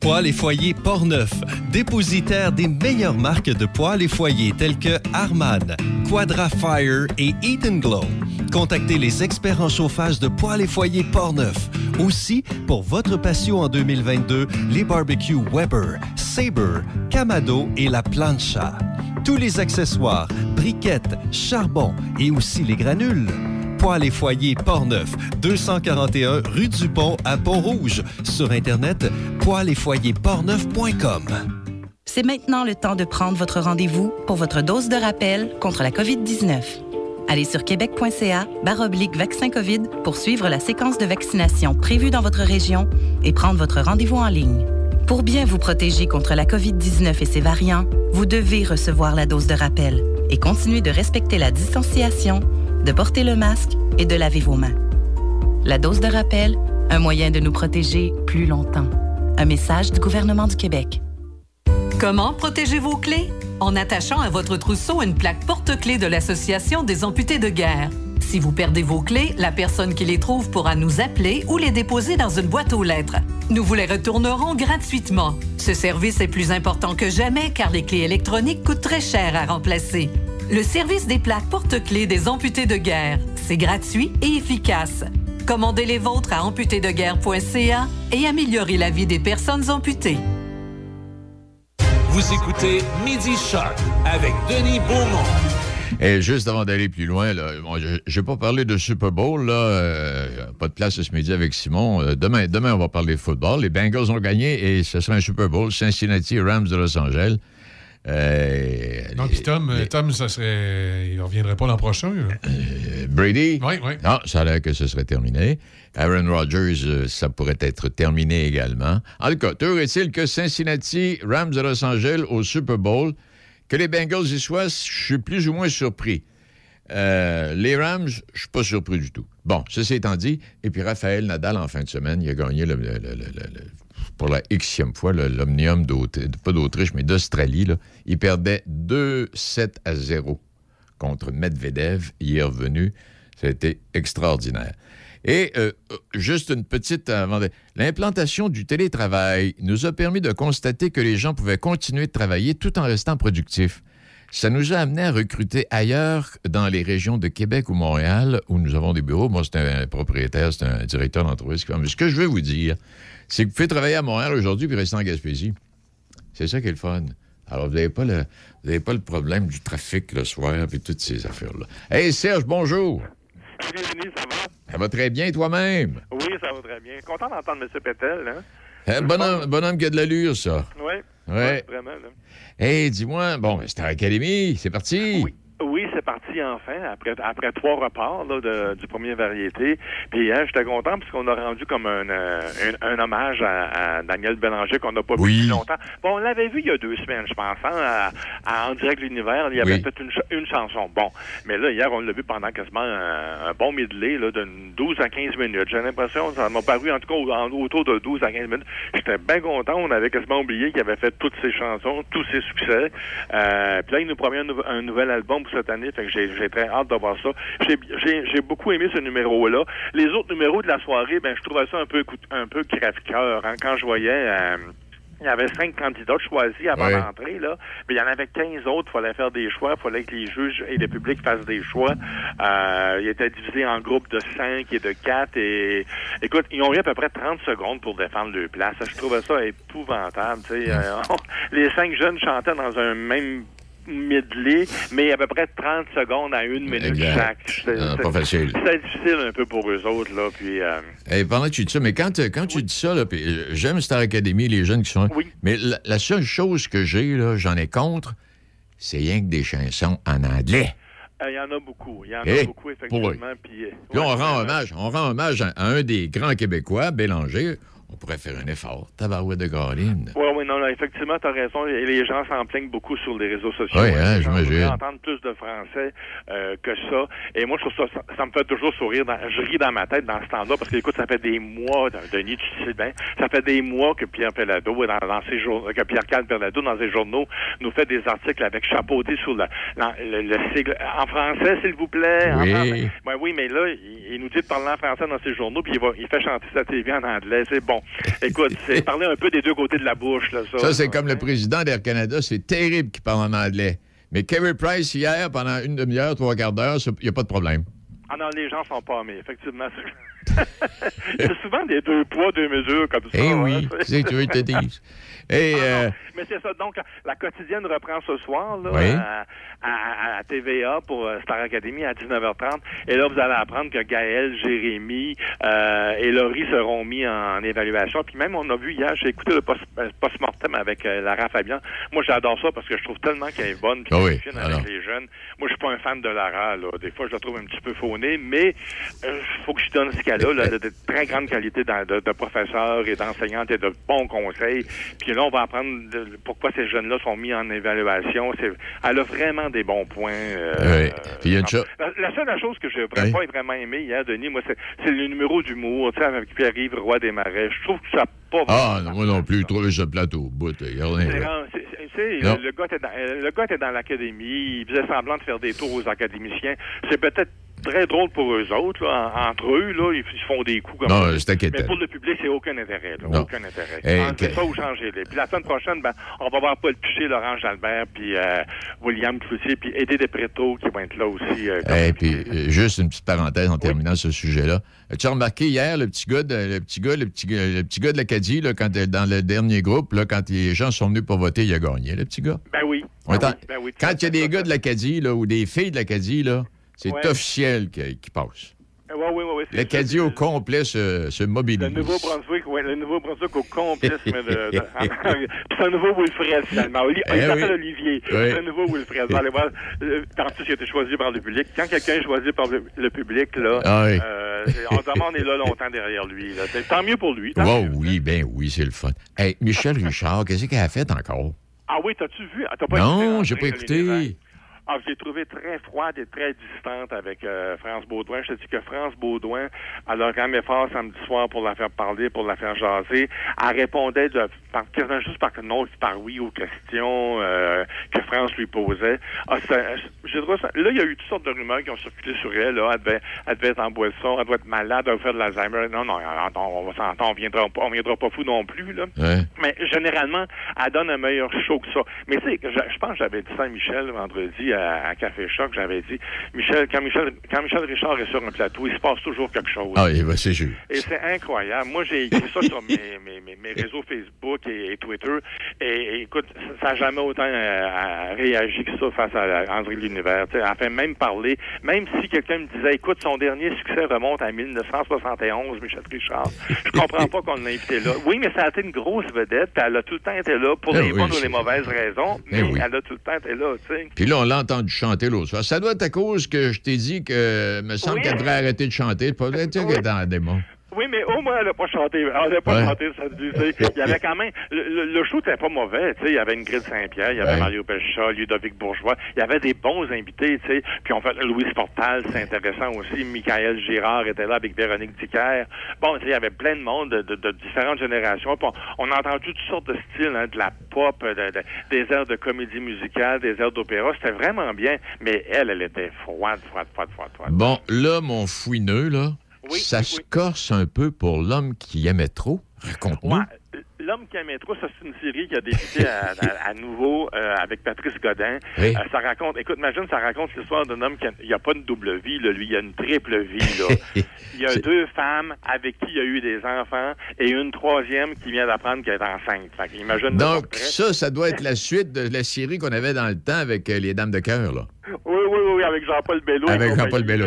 Speaker 6: Poils et foyers Portneuf, dépositaire des meilleures marques de poils et foyers tels que Arman, Quadra Fire et Eden Glow. Contactez les experts en chauffage de poils et foyers Portneuf. Aussi, pour votre passion en 2022, les barbecues Weber, Sabre, Camado et la Plancha. Tous les accessoires, briquettes, charbon et aussi les granules Poils et foyers Portneuf, 241 rue du Pont à Pont-Rouge. Sur Internet, poils et.
Speaker 8: C'est maintenant le temps de prendre votre rendez-vous pour votre dose de rappel contre la COVID-19. Allez sur québec.ca baroblique vaccin COVID pour suivre la séquence de vaccination prévue dans votre région et prendre votre rendez-vous en ligne. Pour bien vous protéger contre la COVID-19 et ses variants, vous devez recevoir la dose de rappel et continuer de respecter la distanciation de porter le masque et de laver vos mains. La dose de rappel, un moyen de nous protéger plus longtemps. Un message du gouvernement du Québec.
Speaker 9: Comment protéger vos clés? En attachant à votre trousseau une plaque porte-clés de l'Association des amputés de guerre. Si vous perdez vos clés, la personne qui les trouve pourra nous appeler ou les déposer dans une boîte aux lettres. Nous vous les retournerons gratuitement. Ce service est plus important que jamais car les clés électroniques coûtent très cher à remplacer. Le service des plaques porte-clés des amputés de guerre. C'est gratuit et efficace. Commandez les vôtres à amputédeguerre.ca et améliorez la vie des personnes amputées.
Speaker 1: Vous écoutez Midi Shark avec Denis Beaumont.
Speaker 2: Et juste avant d'aller plus loin, je n'ai pas parlé de Super Bowl, là, euh, pas de place ce midi avec Simon. Euh, demain, demain, on va parler de football. Les Bengals ont gagné et ce sera un Super Bowl. Cincinnati Rams de Los Angeles.
Speaker 3: Euh, non, puis Tom, Tom, ça serait. Il ne reviendrait pas l'an prochain.
Speaker 2: Euh, Brady?
Speaker 3: Oui, oui.
Speaker 2: Non, ça a l'air que ce serait terminé. Aaron Rodgers, euh, ça pourrait être terminé également. En tout cas, toujours est-il que Cincinnati, Rams de Los Angeles au Super Bowl, que les Bengals y soient, je suis plus ou moins surpris. les Rams, je suis pas surpris du tout. Bon, ceci étant dit, et puis Raphaël Nadal, en fin de semaine, il a gagné le pour la xème fois, l'Omnium pas d'Autriche, mais d'Australie, il perdait 2-7 à 0 contre Medvedev. Il est revenu. Ça a été extraordinaire. Et euh, euh, juste une petite avant de- L'implantation du télétravail nous a permis de constater que les gens pouvaient continuer de travailler tout en restant productifs. Ça nous a amené à recruter ailleurs dans les régions de Québec ou Montréal où nous avons des bureaux. Moi, c'est un propriétaire, c'est un directeur d'entreprise. Mais ce que je veux vous dire, c'est que vous pouvez travailler à Montréal aujourd'hui puis rester en Gaspésie. C'est ça qui est le fun. Alors, vous n'avez pas, le- vous avez pas le problème du trafic le soir et toutes ces affaires-là. Hey, Serge, bonjour.
Speaker 10: Salut, Denis, ça va?
Speaker 2: Ça va très bien toi-même?
Speaker 10: Oui, ça va très bien. Content d'entendre M. Pétel, hein?
Speaker 2: Hein, bonhomme, bonhomme qui a de l'allure, ça.
Speaker 10: Oui.
Speaker 2: Ouais.
Speaker 10: Vraiment, là.
Speaker 2: Hey, dis-moi, bon, Star Academy, c'est parti.
Speaker 10: Oui, c'est parti enfin, après, après trois reparts là, de- du premier variété. Puis hier, j'étais content parce qu'on a rendu comme un, euh, un, un hommage à, à Daniel Bélanger qu'on n'a pas vu
Speaker 2: Oui.
Speaker 10: longtemps. Bon, on l'avait vu il y a deux semaines, je pense, hein, à, à En direct l'univers. Il avait
Speaker 2: Oui.
Speaker 10: fait une, ch- une chanson. Bon, mais là, hier, on l'a vu pendant quasiment un, un bon medley là, de 12 à 15 minutes. J'ai l'impression, ça m'a paru en tout cas en- autour de 12 à 15 minutes. J'étais bien content. On avait quasiment oublié qu'il avait fait toutes ses chansons, tous ses succès. Euh, puis là, il nous promet un, nou- un nouvel album cette année. Fait que j'ai j'ai très hâte de voir ça. J'ai- J'ai j'ai beaucoup aimé ce numéro-là. Les autres numéros de la soirée, ben, je trouvais ça un peu, un peu crève-cœur. hein. Quand je voyais... euh, il y avait cinq candidats choisis avant
Speaker 2: Ouais.
Speaker 10: d'entrer, là. Mais il y en avait 15 autres. Il fallait faire des choix. Il fallait que les juges et le public fassent des choix. Euh, il était divisé en groupes de 5 et de 4. Et écoute, ils ont eu à peu près 30 secondes pour défendre leur place. Je trouvais ça épouvantable. Euh, les cinq jeunes chantaient dans un même medley, mais à peu près 30 secondes à une minute
Speaker 2: Exact.
Speaker 10: chaque. C'est-
Speaker 2: Ah,
Speaker 10: c'est-
Speaker 2: pas facile.
Speaker 10: C'était difficile un peu pour eux autres, là. Puis, euh,
Speaker 2: Hey, pendant que tu dis ça, mais quand, euh, quand tu dis ça, là, euh, j'aime Star Academy, les jeunes qui sont. Mais la, la seule chose que j'ai, là, j'en ai contre, c'est rien que des chansons en anglais.
Speaker 10: euh, il y en a beaucoup. Il y en
Speaker 2: Eh,
Speaker 10: a beaucoup, effectivement. Puis,
Speaker 2: on rend hommage, on rend hommage à, à un des grands Québécois, Bélanger. On pourrait faire un effort. Tabarouette de Galine.
Speaker 10: Oui, oui, non, non, effectivement, tu as raison. Et les gens s'en plaignent beaucoup sur les réseaux sociaux.
Speaker 2: Oui, hein, j'imagine.
Speaker 10: entendre plus de français euh, que ça. Et moi, je trouve ça, ça, ça me fait toujours sourire. Dans, je ris dans ma tête dans ce temps-là parce que, écoute, ça fait des mois, Denis, tu sais bien, ça fait des mois que Pierre Pellado, dans, dans ses jour- que Pierre-Carl Pellado, dans ses journaux, nous fait des articles avec chapeauté sur le, la- le, le sigle. En français, s'il vous plaît. En
Speaker 2: Oui.
Speaker 10: français. Ben oui, mais là, il, il nous dit de parler en français dans ses journaux, puis il, va, il fait chanter sa TV en anglais. C'est bon. Écoute, c'est parler un peu des deux côtés de la bouche, là, ça.
Speaker 2: Ça, c'est comme le président d'Air Canada. C'est terrible qu'il parle en anglais. Mais Kerry Price, hier, pendant une demi-heure, trois quarts d'heure, il n'y a pas de problème.
Speaker 10: Ah non, les gens sont pas mais effectivement. C'est- c'est souvent des deux poids, deux mesures comme ça.
Speaker 2: Eh
Speaker 10: hein,
Speaker 2: oui,
Speaker 10: c'est-
Speaker 2: qu'est-ce que tu veux te dise? Et, euh,
Speaker 10: Mais c'est ça. Donc, la quotidienne reprend ce soir là,
Speaker 2: Oui.
Speaker 10: à, à- à TVA pour euh, Star Academy à 19h30. Et là, vous allez apprendre que Gaël, Jérémy euh, et Laurie seront mis en évaluation. Puis même, on a vu hier, j'ai écouté le post- euh, post-mortem avec euh, Lara Fabian. Moi, j'adore ça parce que je trouve tellement qu'elle est bonne puis
Speaker 2: Ah
Speaker 10: qu'elle
Speaker 2: oui, alors.
Speaker 10: avec les jeunes. Moi, je suis pas un fan de Lara. Là. Des fois, je la trouve un petit peu faunée, mais il faut que je donne ce a, là, de, très grande qualité de, de, de professeur et d'enseignante et de bons conseils. Puis là, on va apprendre de- pourquoi ces jeunes-là sont mis en évaluation. Elle a vraiment des bons points. euh,
Speaker 2: oui. Puis il y a une chose.
Speaker 10: la, la seule chose que j'ai vraiment
Speaker 2: Oui.
Speaker 10: pas vraiment aimé hier, Denis, moi, c'est, le numéro d'humour, tu sais, avec Pierre-Yves Roy des Marais. Je trouve que ça n'a pas
Speaker 2: Ah, non, moi non plus, trouver ce plateau au bout. Regardez,
Speaker 10: le gars était dans l'académie, il faisait semblant de faire des tours aux académiciens. C'est peut-être très drôle pour eux autres, là, entre eux, là, ils, ils font des coups comme
Speaker 2: Non,
Speaker 10: ça.
Speaker 2: c'est inquiétant.
Speaker 10: Mais pour le public, c'est aucun intérêt, là,
Speaker 2: Non.
Speaker 10: aucun intérêt.
Speaker 2: Hey,
Speaker 10: ça ou changez-les. Puis la semaine prochaine, ben, on va voir Paul Piché, Laurent Jalbert, puis euh, William Cloutier, puis Eddie Despreto qui vont être là aussi. euh,
Speaker 2: puis, euh, juste une petite parenthèse en terminant ce sujet-là. As-tu remarqué hier le petit gars, de, le petit gars, le petit, le petit gars de l'Acadie, là, quand, euh, dans le dernier groupe, là, quand les gens sont venus pour voter, il a gagné, le petit gars?
Speaker 10: Ben oui.
Speaker 2: On est en-
Speaker 10: oui, ben oui,
Speaker 2: quand il y a des gars de l'Acadie, là, ou des filles de l'Acadie, là, c'est
Speaker 10: Ouais.
Speaker 2: officiel qui, qui passe.
Speaker 10: Oui, oui, oui. c'est-
Speaker 2: L'Acadie au complet se, se mobilise.
Speaker 10: Le Nouveau-Brunswick, oui, le Nouveau-Brunswick au complice, mais de, de- c'est un nouveau Wilfred, finalement. Oli-
Speaker 2: Eh
Speaker 10: il s'appelle
Speaker 2: oui.
Speaker 10: Olivier.
Speaker 2: Oui.
Speaker 10: C'est un nouveau Wilfred. Allez voir, euh, tantôt, il a été choisi par le public. Quand quelqu'un est choisi par le, le public, là,
Speaker 2: Ah oui.
Speaker 10: euh, on se demande, est là longtemps derrière lui. Là. Tant mieux pour lui. tant
Speaker 2: Oh
Speaker 10: mieux.
Speaker 2: oui, ben oui, c'est le fun. Hey, Michel Richard, qu'est-ce qu'elle a fait encore?
Speaker 10: Ah oui, t'as-tu vu? Ah, pas
Speaker 2: Non,
Speaker 10: écouté
Speaker 2: j'ai pas écouté.
Speaker 10: Ah, je l'ai trouvé très froide et très distante avec euh, France Baudouin. Je te dis que France Baudouin, elle a un effort samedi soir pour la faire parler, pour la faire jaser. Elle répondait de, par, quasiment juste par non, par oui aux questions euh, que France lui posait. Ah, ça- j'ai trouvé ça- là, il y a eu toutes sortes de rumeurs qui ont circulé sur elle. Là. Elle, devait, elle devait être en boisson, elle doit être malade, elle doit faire de l'Alzheimer. Non, non, on va s'entendre, on viendra, pas- on viendra pas fou non plus. Là.
Speaker 2: Ouais.
Speaker 10: Mais généralement, elle donne un meilleur show que ça. Mais tu sais, je, je pense que j'avais dit ça à Michel vendredi à, à Café Choc. J'avais dit, Michel, quand Michel, quand Michel Richard est sur un plateau, il se passe toujours quelque chose.
Speaker 2: Ah, il va, c'est juste.
Speaker 10: Et c'est incroyable. Moi, j'ai écrit ça sur mes, mes, mes, mes réseaux Facebook et, et Twitter. Et, et écoute, ça n'a jamais autant euh, réagi que ça face à André L'Univers. Fait même parler, même si quelqu'un me disait, écoute, son dernier succès remonte à 1971, Michel Richard. Je comprends pas qu'on l'ait invité là. Oui, mais ça a été une grosse vedette, puis elle a tout le temps été là pour
Speaker 2: Eh
Speaker 10: les
Speaker 2: oui,
Speaker 10: bonnes ou les mauvaises raisons,
Speaker 2: Eh
Speaker 10: mais
Speaker 2: oui.
Speaker 10: elle a tout le temps été là, tu sais.
Speaker 2: Puis là, on l'a entendu chanter l'autre soir. Ça doit être à cause que je t'ai dit que me semble
Speaker 10: Oui.
Speaker 2: qu'elle devrait arrêter de chanter. Pas être qu'elle est dans la démon.
Speaker 10: Oui, mais au moins, elle n'a pas chanté. Elle n'a pas
Speaker 2: Ouais.
Speaker 10: chanté samedi. tu sais. Il y avait quand même. Le, le- show n'était pas mauvais. tu sais. Il y avait une grille Saint-Pierre, il y avait
Speaker 2: Ouais.
Speaker 10: Mario Pelcha, Ludovic Bourgeois. Il y avait des bons invités. tu sais. Puis on fait Louis Portal, c'est intéressant aussi. Michael Girard était là avec Véronique Dicker. Bon, tu sais, il y avait plein de monde de, de- de différentes générations. Puis on, on a entendu toutes sortes de styles, hein, de la pop, de- de- des airs de comédie musicale, des airs d'opéra. C'était vraiment bien. Mais elle, elle était froide, froide, froide, froide, froide.
Speaker 2: Bon, là, mon fouineux, là,
Speaker 10: Oui,
Speaker 2: ça
Speaker 10: oui,
Speaker 2: se
Speaker 10: oui.
Speaker 2: corse un peu pour l'homme qui aimait trop. Raconte-nous.
Speaker 10: Ouais. L'homme qui aimait trop, ça c'est une série qui a débuté à, à- à nouveau euh, avec Patrice Godin.
Speaker 2: Oui.
Speaker 10: Euh, ça raconte, écoute, imagine, ça raconte l'histoire d'un homme qui a, il a pas une double vie, là, lui, il a une triple vie. Là. Il y a deux femmes avec qui il a eu des enfants et une troisième qui vient d'apprendre qu'elle est enceinte. Fait
Speaker 2: Donc, ça, ça doit être la suite de la série qu'on avait dans le temps avec euh, les Dames de cœur, là.
Speaker 10: Oui, oui, oui, avec Jean-Paul Bello.
Speaker 2: Avec Jean-Paul Bello.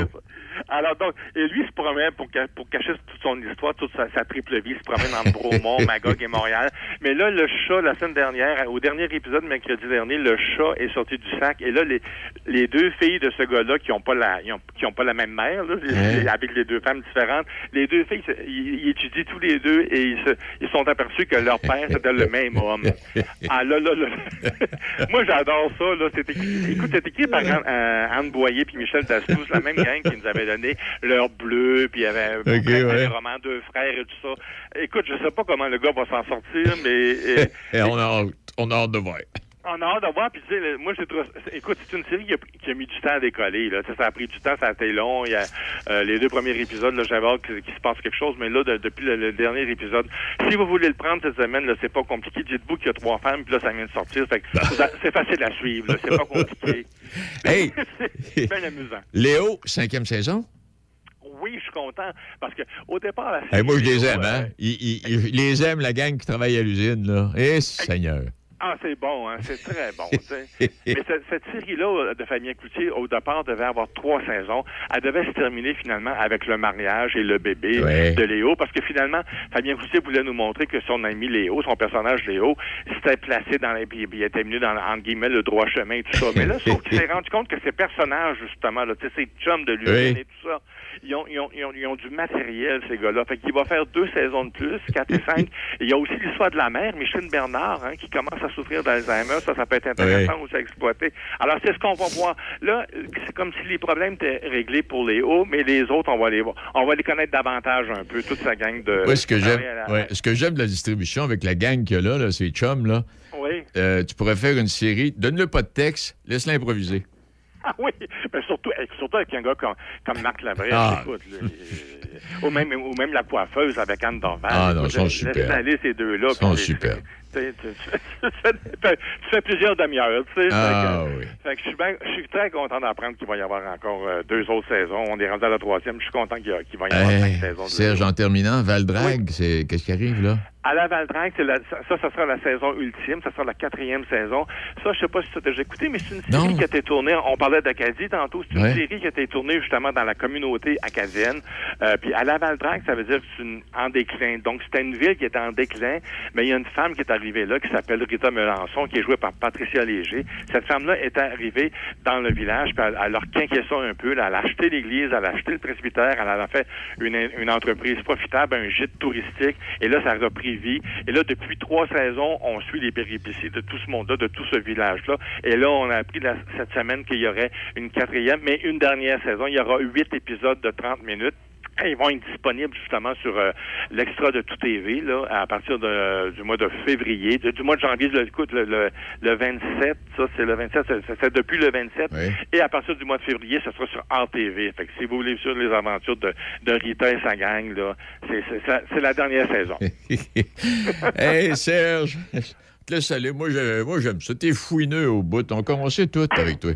Speaker 10: Alors donc, et lui il se promène pour, ca- pour cacher toute son histoire, toute sa, sa triple vie, il se promène entre Bromont, Magog et Montréal. Mais là, le chat, la semaine dernière, au dernier épisode, mercredi dernier, le chat est sorti du sac. Et là, les, les deux filles de ce gars-là qui ont pas la, ils ont, qui ont pas la même mère, là, avec les deux femmes différentes, les deux filles, ils, ils étudient tous les deux et ils se, ils sont aperçus que leur père c'était le même homme. Ah là là là. Moi j'adore ça là. Écrit, écoute, c'est écrit par Anne, euh, Anne Boyer puis Michel Dastous, la même gang qui nous avait donné leur bleu puis il y avait
Speaker 2: Ok,
Speaker 10: un
Speaker 2: ouais.
Speaker 10: roman deux frères et tout ça. Écoute, je sais pas comment le gars va s'en sortir, mais euh,
Speaker 2: Et on a, hâte- on a hâte de voir.
Speaker 10: On a hâte de voir. Puis, tu sais, moi, j'ai trouvé. c'est- Écoute, c'est une série qui a, qui a mis du temps à décoller. Là. Ça a pris du temps, ça a été long. Il y a, euh, les deux premiers épisodes, là, j'avais hâte qu'il se passe quelque chose. Mais là, de- depuis le, le dernier épisode, si vous voulez le prendre cette semaine, là, c'est pas compliqué. Dites-vous qu'il y a trois femmes, puis là, ça vient de sortir. Fait c'est facile à suivre. là. C'est pas compliqué.
Speaker 2: Hey!
Speaker 10: c'est bien amusant.
Speaker 2: Léo, cinquième saison?
Speaker 10: Oui, je suis content. Parce que au départ, la
Speaker 2: Hey,
Speaker 10: série,
Speaker 2: moi, je les aime,
Speaker 10: euh,
Speaker 2: hein? Ils, ils- ils les aiment, la gang qui travaille à l'usine, là. Eh, Seigneur.
Speaker 10: Ah, c'est bon, hein? c'est très bon. Mais cette, cette série-là euh, de Fabien Cloutier, au départ, devait avoir trois saisons. Elle devait se terminer finalement avec le mariage et le bébé
Speaker 2: Ouais.
Speaker 10: de Léo, parce que finalement, Fabien Cloutier voulait nous montrer que son ami Léo, son personnage Léo, s'était placé dans les... il était venu dans, entre guillemets, le droit chemin et tout ça. Mais là, sauf qu'il s'est rendu compte que ces personnages, justement, là, tu sais, ces chums de l'usine
Speaker 2: Oui.
Speaker 10: et tout ça, ils ont, ils, ont, ils, ont, ils ont du matériel, ces gars-là. Fait qu'il va faire deux saisons de plus, quatre et cinq. Et il y a aussi l'histoire de la mère, Micheline Bernard, hein, qui commence à souffrir d'Alzheimer. Ça, ça peut être intéressant aussi à exploiter. Alors, c'est ce qu'on va voir. Là, c'est comme si les problèmes étaient réglés pour les hauts, mais les autres, on va les voir. On va les connaître davantage un peu, toute sa gang de...
Speaker 2: Ouais, ce que j'aime,
Speaker 10: la-
Speaker 2: ouais, ce que j'aime de la distribution avec la gang qu'il y a là, là ces chums, là,
Speaker 10: Oui.
Speaker 2: euh, tu pourrais faire une série. Donne-le pas de texte, laisse-le improviser.
Speaker 10: Ah oui, mais surtout, eh, surtout avec un gars comme, comme Marc Labrèche,
Speaker 2: Ah.
Speaker 10: écoute, là, euh, ou, même, ou même la coiffeuse avec Anne Dorval.
Speaker 2: Ah non, ils sont super.
Speaker 10: aller ces deux-là.
Speaker 2: Ils sont super.
Speaker 10: Tu, fais- plusieurs demi-heures, tu sais.
Speaker 2: Ah
Speaker 10: fait que-
Speaker 2: oui.
Speaker 10: fait que je suis je suis très content d'apprendre qu'il va y avoir encore euh, deux autres saisons. On est rendu à la troisième. Je suis content qu'il va y avoir
Speaker 2: Hey,
Speaker 10: cinq saisons. de-
Speaker 2: Serge, en terminant, Val-Drag, c'est qu'est-ce qui arrive, là?
Speaker 10: À la Val-Drag, c'est la- ça, ça, sera la saison ultime. Ça sera la quatrième saison. Ça, je sais pas si tu as déjà écouté, mais c'est une série
Speaker 2: Non.
Speaker 10: qui a été tournée. On parlait d'Acadie tantôt. C'est une
Speaker 2: Ouais.
Speaker 10: série qui a été tournée justement dans la communauté acadienne. Euh, puis à la Val-Drag, ça veut dire que c'est une, en déclin. Donc, c'était une ville qui était en déclin, mais il y a une femme qui est arrivée là, qui s'appelle Rita Melançon, qui est jouée par Patricia Léger. Cette femme-là est arrivée dans le village, puis elle, elle leur ça un peu. là. Elle a acheté l'église, elle a acheté le presbytère, elle a fait une, une entreprise profitable, un gîte touristique. Et là, ça a repris Et là, depuis trois saisons, on suit les péripéties de tout ce monde-là, de tout ce village-là. Et là, on a appris cette semaine qu'il y aurait une quatrième, mais une dernière saison. Il y aura huit épisodes de 30 minutes. Ils vont être disponibles justement sur euh, l'extra de tout TV là, à partir de- du mois de février, de- du mois de janvier. Le, écoute, le, le, le 27, ça c'est le 27, c'est- depuis le 27. Et à partir du mois de février, ça sera sur RTV. Fait que si vous voulez suivre les aventures de, de Rita et sa gang, là, c'est la dernière saison.
Speaker 2: hey, Serge, je te laisse aller. Moi, j'aime ça. T'es fouineux au bout. On commençait tout avec toi.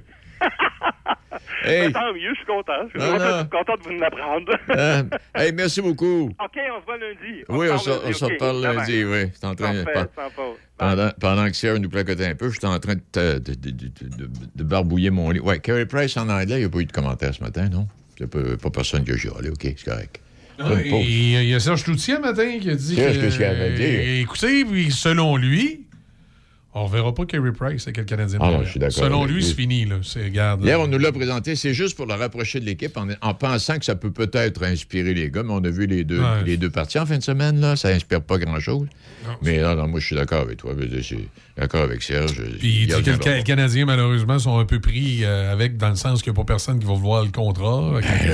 Speaker 2: Hey.
Speaker 10: Tant mieux, je suis content. Je suis
Speaker 2: Non,
Speaker 10: content,
Speaker 2: non.
Speaker 10: content de vous l'apprendre.
Speaker 2: Euh, hey, merci beaucoup.
Speaker 10: OK, on se voit lundi.
Speaker 2: Oui, on,
Speaker 10: se
Speaker 2: se-
Speaker 10: parle
Speaker 2: on se
Speaker 10: OK,
Speaker 2: reparle lundi, oui. Je suis en train
Speaker 10: sans
Speaker 2: pendant, pendant que Sarah nous placotait un peu, j'étais en train de, te- de, de- de- de- de barbouiller mon lit. Ouais, Carey Price en anglais, il n'y a pas eu de commentaire ce matin, non? Il n'y a pas, pas personne qui a chialé, OK, c'est correct.
Speaker 3: Il y a Serge Cloutier matin qui a dit
Speaker 2: Qu'est-ce
Speaker 3: que,
Speaker 2: que c'est qu'elle avait dit?
Speaker 3: Écoutez, puis selon lui, on ne verra pas Kerry Price avec le Canadien.
Speaker 2: Ah non, je suis d'accord
Speaker 3: Selon lui, c'est fini. Là. C'est, regarde,
Speaker 2: Hier, on nous l'a présenté. C'est juste pour le rapprocher de l'équipe en, en pensant que ça peut peut-être inspirer les gars, mais on a vu les deux,
Speaker 3: Ouais.
Speaker 2: les deux parties en fin de semaine. Là. Ça inspire pas grand-chose. Mais non, non, moi, je suis d'accord avec toi. Je suis d'accord avec Serge.
Speaker 3: Puis il dit que le, Canadien, malheureusement, sont un peu pris euh, avec, dans le sens qu'il n'y a pas personne qui va vouloir le contrat. Il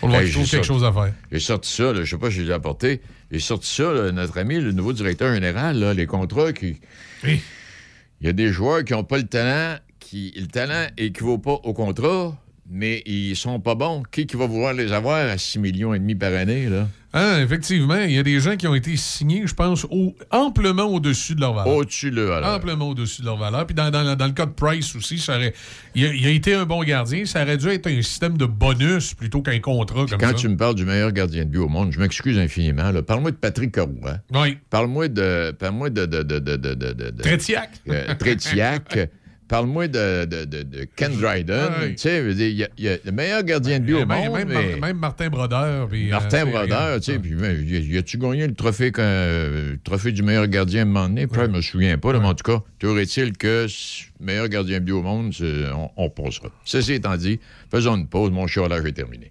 Speaker 3: faut voir trouve
Speaker 2: j'ai
Speaker 3: quelque
Speaker 2: sorti-
Speaker 3: chose à faire.
Speaker 2: J'ai sorti ça, je sais pas si je l'ai apporté. J'ai sorti ça, là, notre ami, le nouveau directeur général, là, les contrats qui. Il y a des joueurs qui n'ont pas le talent, qui. Le talent équivaut pas au contrat, mais ils sont pas bons. Qui, qui va vouloir les avoir à 6 millions et demi par année, là?
Speaker 3: Ah, effectivement, il y a des gens qui ont été signés, je pense, au- amplement au-dessus de leur valeur.
Speaker 2: Au-dessus de leur valeur.
Speaker 3: Amplement au-dessus de leur valeur. Puis dans, dans- dans le cas de Price aussi, ça aurait, il, a, il a été un bon gardien. Ça aurait dû être un système de bonus plutôt qu'un contrat comme
Speaker 2: Quand
Speaker 3: ça.
Speaker 2: tu me parles du meilleur gardien de but au monde, je m'excuse infiniment. Parle-moi de Patrick Caroux.
Speaker 3: Oui.
Speaker 2: Parle-moi de. Parle-moi de. de, de, de, de, de, de- de-
Speaker 3: Trétiac.
Speaker 2: Euh, Trétiac. Parle-moi de, de, de, de Ken Dryden.
Speaker 3: Ouais.
Speaker 2: Tu sais, il y a- il y, a le meilleur gardien de but au
Speaker 3: même,
Speaker 2: monde.
Speaker 3: même,
Speaker 2: mais-
Speaker 3: Mar- même Martin Brodeur. puis, euh,
Speaker 2: Martin Brodeur, tu sais, puis ben, y a-tu gagné le trophée, quand- euh, trophée du meilleur gardien à un moment donné? Puis, Je me souviens pas, là, mais en tout cas, toujours est-il que meilleur gardien de but au monde, on, on passera. Ceci étant dit, faisons une pause, mon chiolage est terminé.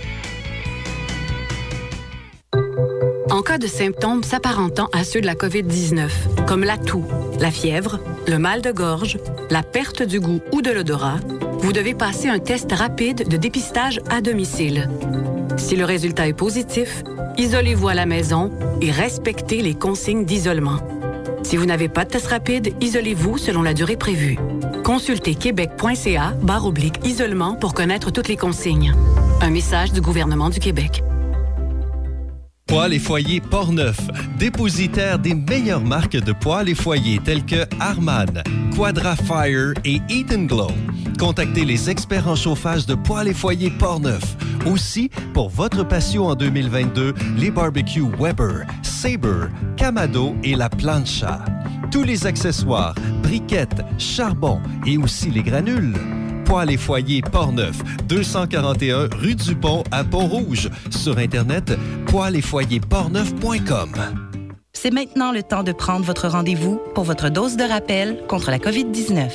Speaker 5: En cas de symptômes s'apparentant à ceux de la COVID-19, comme la toux, la fièvre, le mal de gorge, la perte du goût ou de l'odorat, vous devez passer un test rapide de dépistage à domicile. Si le résultat est positif, isolez-vous à la maison et respectez les consignes d'isolement. Si vous n'avez pas de test rapide, isolez-vous selon la durée prévue. Consultez québec.ca barre oblique isolement pour connaître toutes les consignes. Un message du gouvernement du Québec.
Speaker 6: Poêles et foyers Portneuf, dépositaire des meilleures marques de poêles et foyers tels que Harman, Quadra Fire et Eat Glow. Contactez les experts en chauffage de poêles et foyers Portneuf. Aussi, pour votre patio en 2022, les barbecues Weber, Sabre, Camado et la Plancha. Tous les accessoires, briquettes, charbon et aussi les granules. Poêles et foyers Portneuf, 241 rue du Pont à Pont-Rouge. Sur Internet, poêles et foyers portneuf.com.
Speaker 8: C'est maintenant le temps de prendre votre rendez-vous pour votre dose de rappel contre la COVID-19.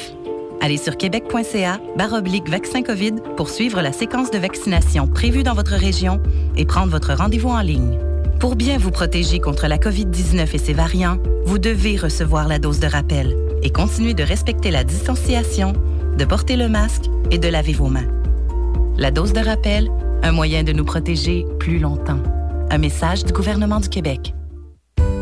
Speaker 8: Allez sur québec.ca baroblique vaccin COVID pour suivre la séquence de vaccination prévue dans votre région et prendre votre rendez-vous en ligne. Pour bien vous protéger contre la COVID-19 et ses variants, vous devez recevoir la dose de rappel et continuer de respecter la distanciation, de porter le masque et de laver vos mains. La dose de rappel, un moyen de nous protéger plus longtemps. Un message du gouvernement du Québec.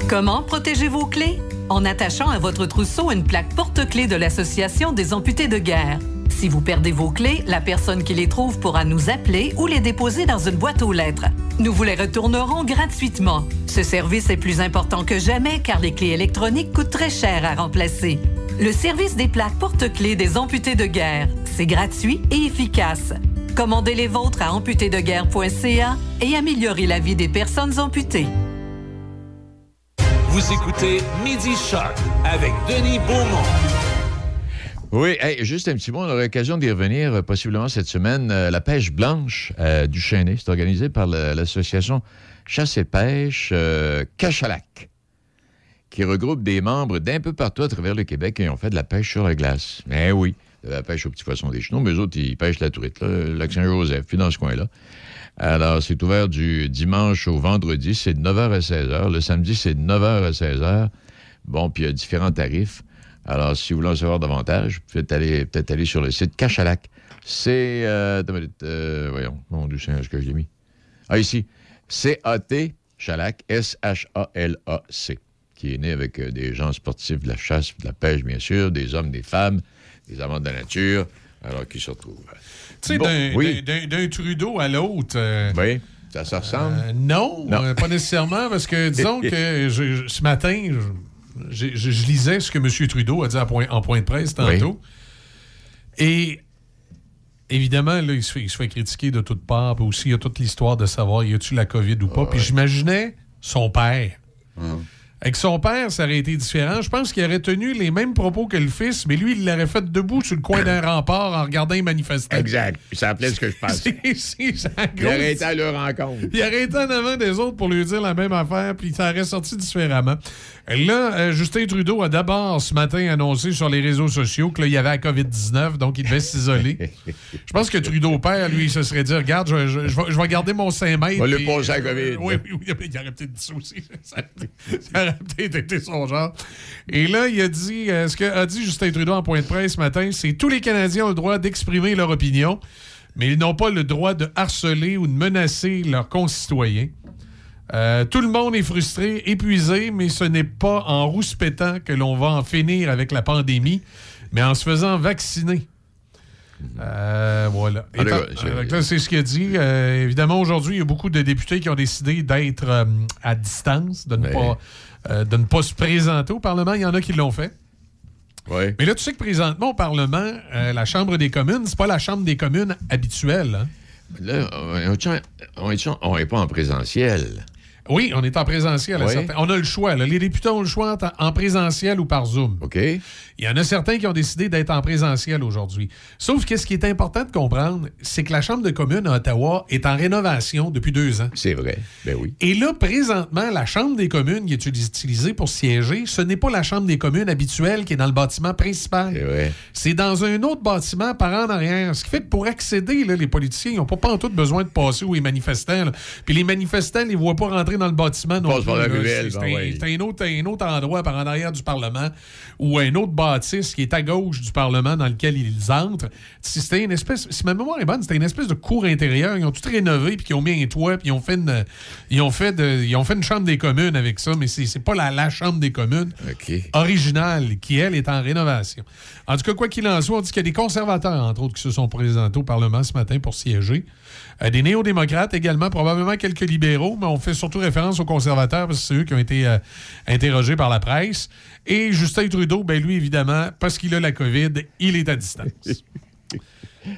Speaker 9: Comment protéger vos clés? En attachant à votre trousseau une plaque porte-clés de l'Association des amputés de guerre. Si vous perdez vos clés, la personne qui les trouve pourra nous appeler ou les déposer dans une boîte aux lettres. Nous vous les retournerons gratuitement. Ce service est plus important que jamais car les clés électroniques coûtent très cher à remplacer. Le service des plaques porte-clés des amputés de guerre, c'est gratuit et efficace. Commandez les vôtres à amputédeguerre.ca et améliorez la vie des personnes amputées.
Speaker 1: Vous écoutez Midi Shark avec Denis Beaumont.
Speaker 2: Oui, hey, juste un petit mot. On aura l'occasion d'y revenir euh, possiblement cette semaine. Euh, la pêche blanche euh, du Chêné, c'est organisé par la- l'association Chasse et Pêche euh, Cachalac, qui regroupe des membres d'un peu partout à travers le Québec et ont fait de la pêche sur la glace. Mais oui, de la pêche aux petits poissons des chenaux, mais eux autres, ils pêchent la truite, le lac Saint-Joseph, puis dans ce coin-là. Alors, c'est ouvert du dimanche au vendredi, c'est de 9h à 16h. Le samedi, c'est de 9h à 16h. Bon, puis il y a différents tarifs. Alors, si vous voulez en savoir davantage, vous pouvez aller, peut-être aller sur le site Cachalac. C'est. Euh, euh, voyons, mon Dieu, c'est ce que je l'ai mis. Ah, ici. C-A-T, Chalac, S-H-A-L-A-C, qui est né avec euh, des gens sportifs de la chasse, de la pêche, bien sûr, des hommes, des femmes, des amants de la nature, alors qui se retrouvent.
Speaker 3: Tu sais,
Speaker 2: Bon,
Speaker 3: d'un
Speaker 2: oui.
Speaker 3: d'un- d'un Trudeau à l'autre. euh,
Speaker 2: Oui, ça se ressemble.
Speaker 3: euh, non,
Speaker 2: Non.
Speaker 3: euh, pas nécessairement, parce que disons que je- je- ce matin, je, lisais ce que M. Trudeau a dit point- en point de presse tantôt. Et évidemment, là, il se, fait, il se fait critiquer de toutes parts. Puis aussi, il y a toute l'histoire de savoir y a-tu la COVID ou pas. Puis j'imaginais son père. Avec son père, ça aurait été différent. Je pense qu'il aurait tenu les mêmes propos que le fils, mais lui, il l'aurait fait debout sur le coin d'un rempart en regardant les manifestants.
Speaker 2: Exact. Ça appelait ce que je pense.
Speaker 3: C'est- c'est sa
Speaker 2: Il aurait été à leur rencontre.
Speaker 3: il aurait été en avant des autres pour lui dire la même affaire, puis ça aurait sorti différemment. Là, euh, Justin Trudeau a d'abord ce matin annoncé sur les réseaux sociaux qu'il y avait la COVID-19, donc il devait s'isoler. Je pense que Trudeau père, lui, il se serait dit Regarde, je, je- je vais, je vais garder mon 5 mètres.
Speaker 2: Va le passer à la
Speaker 3: euh,
Speaker 2: COVID.
Speaker 3: oui, oui, oui, il aurait peut-être dit ça aussi. Ça, été son genre. Et là, il a dit euh, ce qu'a dit Justin Trudeau en point de presse ce matin c'est tous les Canadiens ont le droit d'exprimer leur opinion, mais ils n'ont pas le droit de harceler ou de menacer leurs concitoyens. Euh, tout le monde est frustré, épuisé, mais ce n'est pas en rouspétant que l'on va en finir avec la pandémie, mais en se faisant vacciner. Euh, voilà.
Speaker 2: C'est-
Speaker 3: ce qu'il a dit. Euh, évidemment, aujourd'hui, il y a beaucoup de députés qui ont décidé d'être euh, à distance, de ne, pas, euh, de ne pas se présenter au Parlement. Il y en a qui l'ont fait.
Speaker 2: Oui.
Speaker 3: Mais là, tu sais que présentement, au Parlement, euh, la Chambre des communes, c'est pas la Chambre des communes habituelle. hein?
Speaker 2: Là, on n'est pas en présentiel?
Speaker 3: Oui, on est en présentiel. à certains- On a le choix. là. Les députés ont le choix en, en présentiel ou par Zoom.
Speaker 2: OK?
Speaker 3: Il y en a certains qui ont décidé d'être en présentiel aujourd'hui. Sauf que ce qui est important de comprendre, c'est que la Chambre de communes à Ottawa est en rénovation depuis deux ans.
Speaker 2: C'est vrai. Ben oui.
Speaker 3: Et là, présentement, la Chambre des communes qui est utilisée pour siéger, ce n'est pas la Chambre des communes habituelle qui est dans le bâtiment principal.
Speaker 2: C'est
Speaker 3: dans un autre bâtiment par en arrière. Ce qui fait que pour accéder, là, les politiciens, ils n'ont pas, pas en tout besoin de passer où les manifestants. là. Puis les manifestants, ils ne voient pas rentrer dans le bâtiment. non
Speaker 2: Passent par
Speaker 3: plus,
Speaker 2: la
Speaker 3: là.
Speaker 2: ruelle,
Speaker 3: C'est
Speaker 2: ben
Speaker 3: un,
Speaker 2: ouais.
Speaker 3: c'est un autre, un autre endroit par en arrière du Parlement ou un autre bâtisse qui est à gauche du Parlement dans lequel ils entrent. Si C'était une espèce, si ma mémoire est bonne, c'était une espèce de cour intérieure. Ils ont tout rénové puis ils ont mis un toit puis ils ont fait une, ils ont fait de- ils ont fait une chambre des communes avec ça, mais c'est pas la, la chambre des communes originale qui, elle, est en rénovation. En tout cas, quoi qu'il en soit, on dit qu'il y a des conservateurs, entre autres, qui se sont présentés au Parlement ce matin pour siéger. Euh, des néo-démocrates également, probablement quelques libéraux, mais on fait surtout référence aux conservateurs parce que c'est eux qui ont été euh, interrogés par la presse. Et Justin Trudeau, ben lui, évidemment, parce qu'il a la COVID, il est à distance.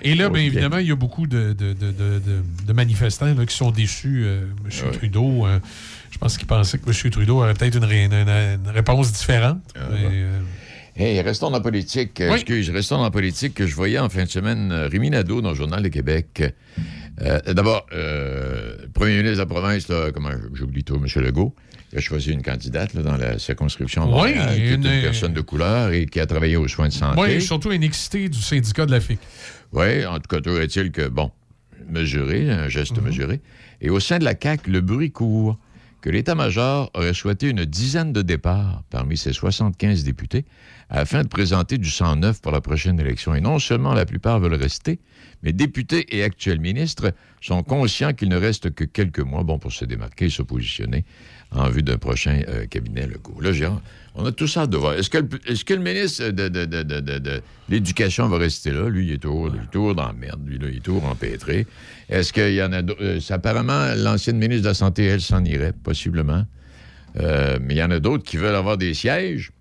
Speaker 3: Et là, bien évidemment, il y a beaucoup de, de- de- de- de- de manifestants là, qui sont déçus. euh, M. Trudeau, euh, je pense qu'ils pensaient que M. Trudeau aurait peut-être une, ré- une- une réponse différente. mais, euh,
Speaker 2: Hey, restons dans la politique.
Speaker 3: Oui.
Speaker 2: Excuse, restons dans la politique que je voyais en fin de semaine euh, Rémi Nadeau dans le Journal de Québec. Euh, D'abord, euh, premier ministre de la province, là, comment j'oublie tout, M. Legault, il a choisi une candidate là, dans la circonscription
Speaker 3: Oui,
Speaker 2: Montréal, qui est
Speaker 3: une-
Speaker 2: une personne de couleur et qui a travaillé aux soins de santé.
Speaker 3: Oui, surtout une excité du syndicat de la FIC.
Speaker 2: Oui, en tout cas, toujours est-il que, bon, mesuré, un geste
Speaker 3: Mhm.
Speaker 2: mesuré. Et au sein de la CAQ, le bruit court que l'état-major aurait souhaité une dizaine de départs parmi ses 75 députés afin de présenter du sang neuf pour la prochaine élection. Et non seulement la plupart veulent rester, mais députés et actuels ministres sont conscients qu'il ne reste que quelques mois pour se démarquer et se positionner en vue d'un prochain euh, cabinet Legault. Là, on a tout ça de voir. Est-ce que, le- ministre de, l'Éducation va rester là? Lui, il est toujours, il dans la merde. Lui, là, il est toujours empêtré. Est-ce qu'il y en a d'autres? Euh, apparemment, l'ancienne ministre de la Santé, elle, s'en irait, possiblement. Euh, mais il y en a d'autres qui veulent avoir des sièges.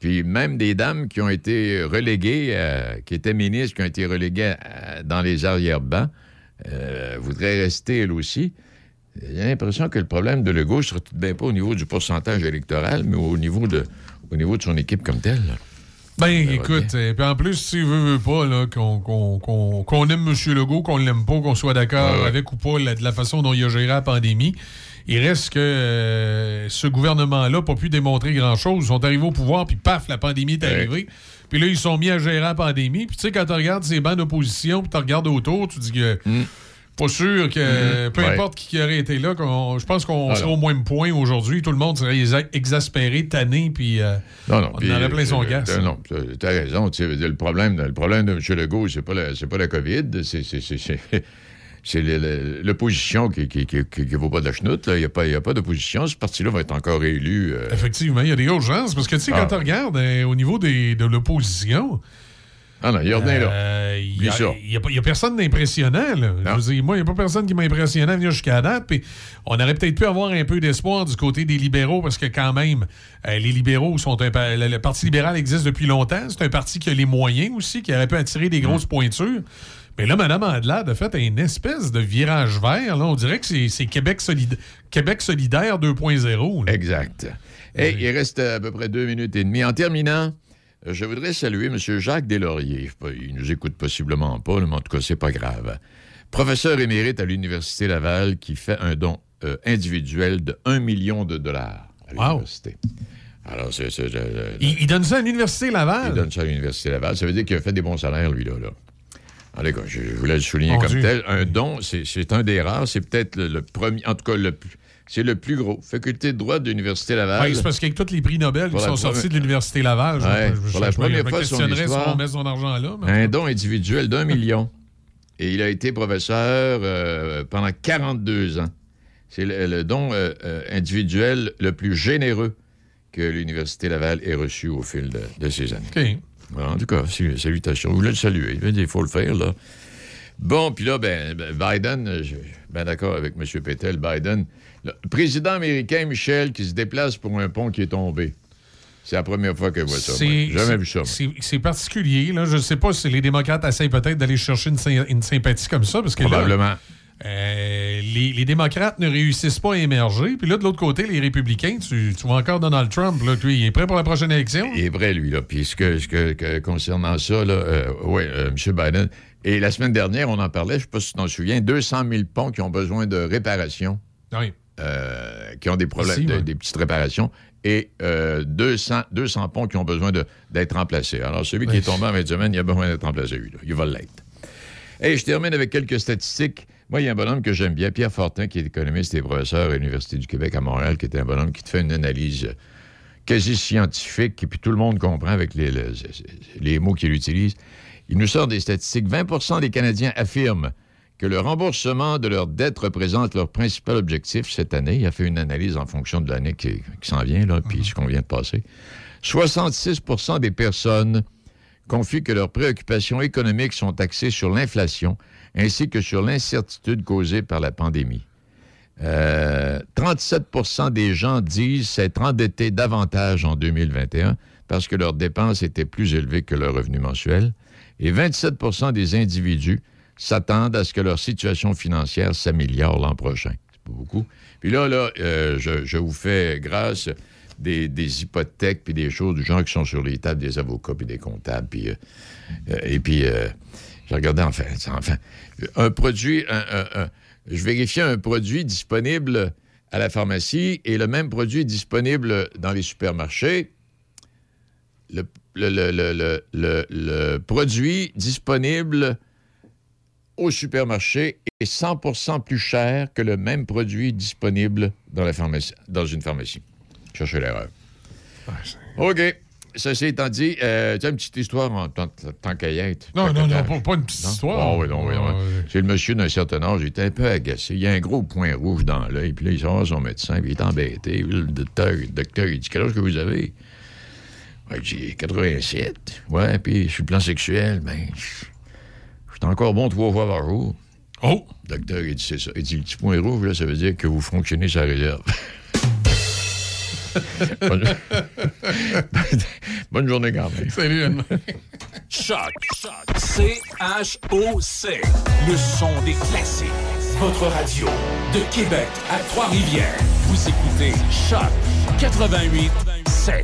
Speaker 2: Puis même des dames qui ont été reléguées, qui étaient ministres, qui ont été reléguées dans les arrière-bancs, voudraient rester, elles aussi. J'ai l'impression que le problème de Legault serait tout de bien pas au niveau du pourcentage électoral, mais au niveau de, au niveau de son équipe comme telle.
Speaker 3: Ben, écoute, et puis en plus, s'il veut, veut pas, là, qu'on qu'on- qu'on- qu'on aime M. Legault, qu'on l'aime pas, qu'on soit d'accord
Speaker 2: ouais.
Speaker 3: avec ou pas la- de la façon dont il a géré la pandémie, il reste que euh, ce gouvernement-là n'a pas pu démontrer grand-chose. Ils sont arrivés au pouvoir, puis paf, la pandémie est arrivée. Puis là, ils sont mis à gérer la pandémie. Puis tu sais, quand tu regardes ces bancs d'opposition, puis tu regardes autour, tu dis que... Pas sûr que,
Speaker 2: Mm.
Speaker 3: peu
Speaker 2: Ouais.
Speaker 3: importe qui aurait été là, je pense qu'on
Speaker 2: Ah,
Speaker 3: serait au moins point aujourd'hui. Tout le monde serait exa- exaspéré, tanné, puis euh,
Speaker 2: Non, non.
Speaker 3: on
Speaker 2: puis,
Speaker 3: en aurait plein son
Speaker 2: euh,
Speaker 3: gaz.
Speaker 2: euh, Non, tu as raison. Le problème, le problème de M. Legault, c'est pas la, pas la COVID, c'est, l'opposition qui qui, qui, qui- qui vaut pas de la chenoute. Il n'y a pas, il y a pas d'opposition. Ce parti-là va être encore élu. euh,
Speaker 3: Effectivement, il y a des urgences. Parce que, tu sais,
Speaker 2: Ah.
Speaker 3: quand tu regardes au niveau des, de l'opposition.
Speaker 2: Ah non, il y a là.
Speaker 3: euh, Il n'y a, a personne d'impressionnant. là. Je veux dire, moi, il n'y a pas personne qui m'a impressionné à venir jusqu'à date. Puis on aurait peut-être pu avoir un peu d'espoir du côté des libéraux parce que, quand même, euh, les libéraux sont un. pa- Le, le Parti libéral existe depuis longtemps. C'est un parti qui a les moyens aussi, qui aurait pu attirer des grosses pointures. Mais là, Mme Andelade a fait une espèce de virage vert. Là. On dirait que c'est c'est Québec, solidaire 2.0. là.
Speaker 2: Exact. Et il reste à peu près deux minutes et demie. En terminant, je voudrais saluer M. Jacques Deslauriers. Il nous écoute possiblement pas, mais en tout cas, c'est pas grave. Professeur émérite à l'Université Laval qui fait un don euh, individuel de 1 million de dollars à l'université. Alors, c'est...
Speaker 3: Il, il donne ça à l'Université Laval?
Speaker 2: il donne ça à l'Université Laval. Ça veut dire qu'il a fait des bons salaires, lui, là. là. Cas, je, je voulais le souligner comme
Speaker 3: Dieu.
Speaker 2: tel. Un don, c'est c'est un des rares. C'est peut-être le, le premier... En tout cas, le plus- c'est le plus gros. Faculté de droit de l'Université Laval.
Speaker 3: Ouais, c'est parce qu'avec tous les prix Nobel qui sont
Speaker 2: première-
Speaker 3: sortis de l'Université Laval, je-
Speaker 2: Ouais,
Speaker 3: je, je,
Speaker 2: pour la
Speaker 3: je
Speaker 2: première
Speaker 3: me
Speaker 2: fois
Speaker 3: questionnerais si on met son argent là. mais-
Speaker 2: Un don individuel d'un million. Et il a été professeur euh, pendant 42 ans. C'est le, le don euh, euh, individuel le plus généreux que l'Université Laval ait reçu au fil de, de ces années.
Speaker 3: OK.
Speaker 2: Voilà, en tout cas, salutations. Je voulais le saluer. Il faut le faire, là. Bon, puis là, ben, ben, Biden, je suis bien d'accord avec M. Pétel, Biden, le président américain Michel qui se déplace pour un pont qui est tombé. C'est la première fois que je vois ça. J'ai jamais vu ça.
Speaker 3: c'est- particulier. Là. Je ne sais pas si les démocrates essayent peut-être d'aller chercher une, sy- une sympathie comme ça. Parce que là,
Speaker 2: Probablement.
Speaker 3: euh, les, les démocrates ne réussissent pas à émerger. Puis là, de l'autre côté, les républicains, tu, tu vois encore Donald Trump. Là, lui, il est prêt pour la prochaine élection.
Speaker 2: Il est vrai, lui, là. Puis ce que, ce que- que- concernant ça, là, euh, oui, M. Biden. Et la semaine dernière, on en parlait, je ne sais pas si tu t'en souviens, 200 000 ponts qui ont besoin de réparation,
Speaker 3: Oui.
Speaker 2: Euh, qui ont des problèmes,
Speaker 3: Ici,
Speaker 2: de-
Speaker 3: ouais.
Speaker 2: des petites réparations, et euh, 200, 200 ponts qui ont besoin d'être remplacés. Alors, celui qui est tombé en fin de semaine, il a besoin d'être remplacé, lui. là. Il va l'être. Et je termine avec quelques statistiques. Moi, il y a un bonhomme que j'aime bien, Pierre Fortin, qui est économiste et professeur à l'Université du Québec à Montréal, qui est un bonhomme qui te fait une analyse quasi scientifique, et puis tout le monde comprend avec les, les- les mots qu'il utilise. Il nous sort des statistiques. 20% des Canadiens affirment que le remboursement de leur dette représente leur principal objectif cette année. Il a fait une analyse en fonction de l'année qui, qui s'en vient, là, puis ce qu'on vient de passer. 66% des personnes confient que leurs préoccupations économiques sont axées sur l'inflation ainsi que sur l'incertitude causée par la pandémie. Euh, 37% des gens disent s'être endettés davantage en 2021 parce que leurs dépenses étaient plus élevées que leurs revenus mensuels. Et 27% des individus s'attendent à ce que leur situation financière s'améliore l'an prochain. C'est pas beaucoup. Puis là, là, euh, je, je vous fais grâce des, des hypothèques puis des choses du genre qui sont sur les tables des avocats puis des comptables. Puis, euh, euh, et puis, j'ai regardé enfin, enfin, un produit, un- un- je vérifiais un produit disponible à la pharmacie et le même produit disponible dans les supermarchés. Le- le- le- le produit disponible au supermarché est 100% plus cher que le même produit disponible dans, la pharmacie, dans une pharmacie. Cherchez l'erreur. OK. Ceci étant dit, euh, tu as une petite histoire en tant, y être.
Speaker 3: Non, non, non, pas, pas une petite
Speaker 2: non?
Speaker 3: histoire.
Speaker 2: Ah oui, non, oui, non.
Speaker 3: Euh,
Speaker 2: C'est le monsieur d'un certain âge, il était un peu agacé. Il a un gros point rouge dans l'œil, puis là, il sort voir son médecin, puis il est embêté. Le docteur, le docteur, il dit Quel âge que vous avez J'ai 87. Ouais, puis sur le plan sexuel, ben, suis encore bon trois fois par jour.
Speaker 3: Oh
Speaker 2: Le docteur, il dit C'est ça. Il dit Le petit point rouge, là, ça veut dire que vous fonctionnez sur la réserve. Bonne... Bonne journée quand même.
Speaker 3: Salut, Anne.
Speaker 1: Choc. C-H-O-C. Le son des classiques. votre radio. De Québec à Trois-Rivières, vous écoutez Choc 88 7.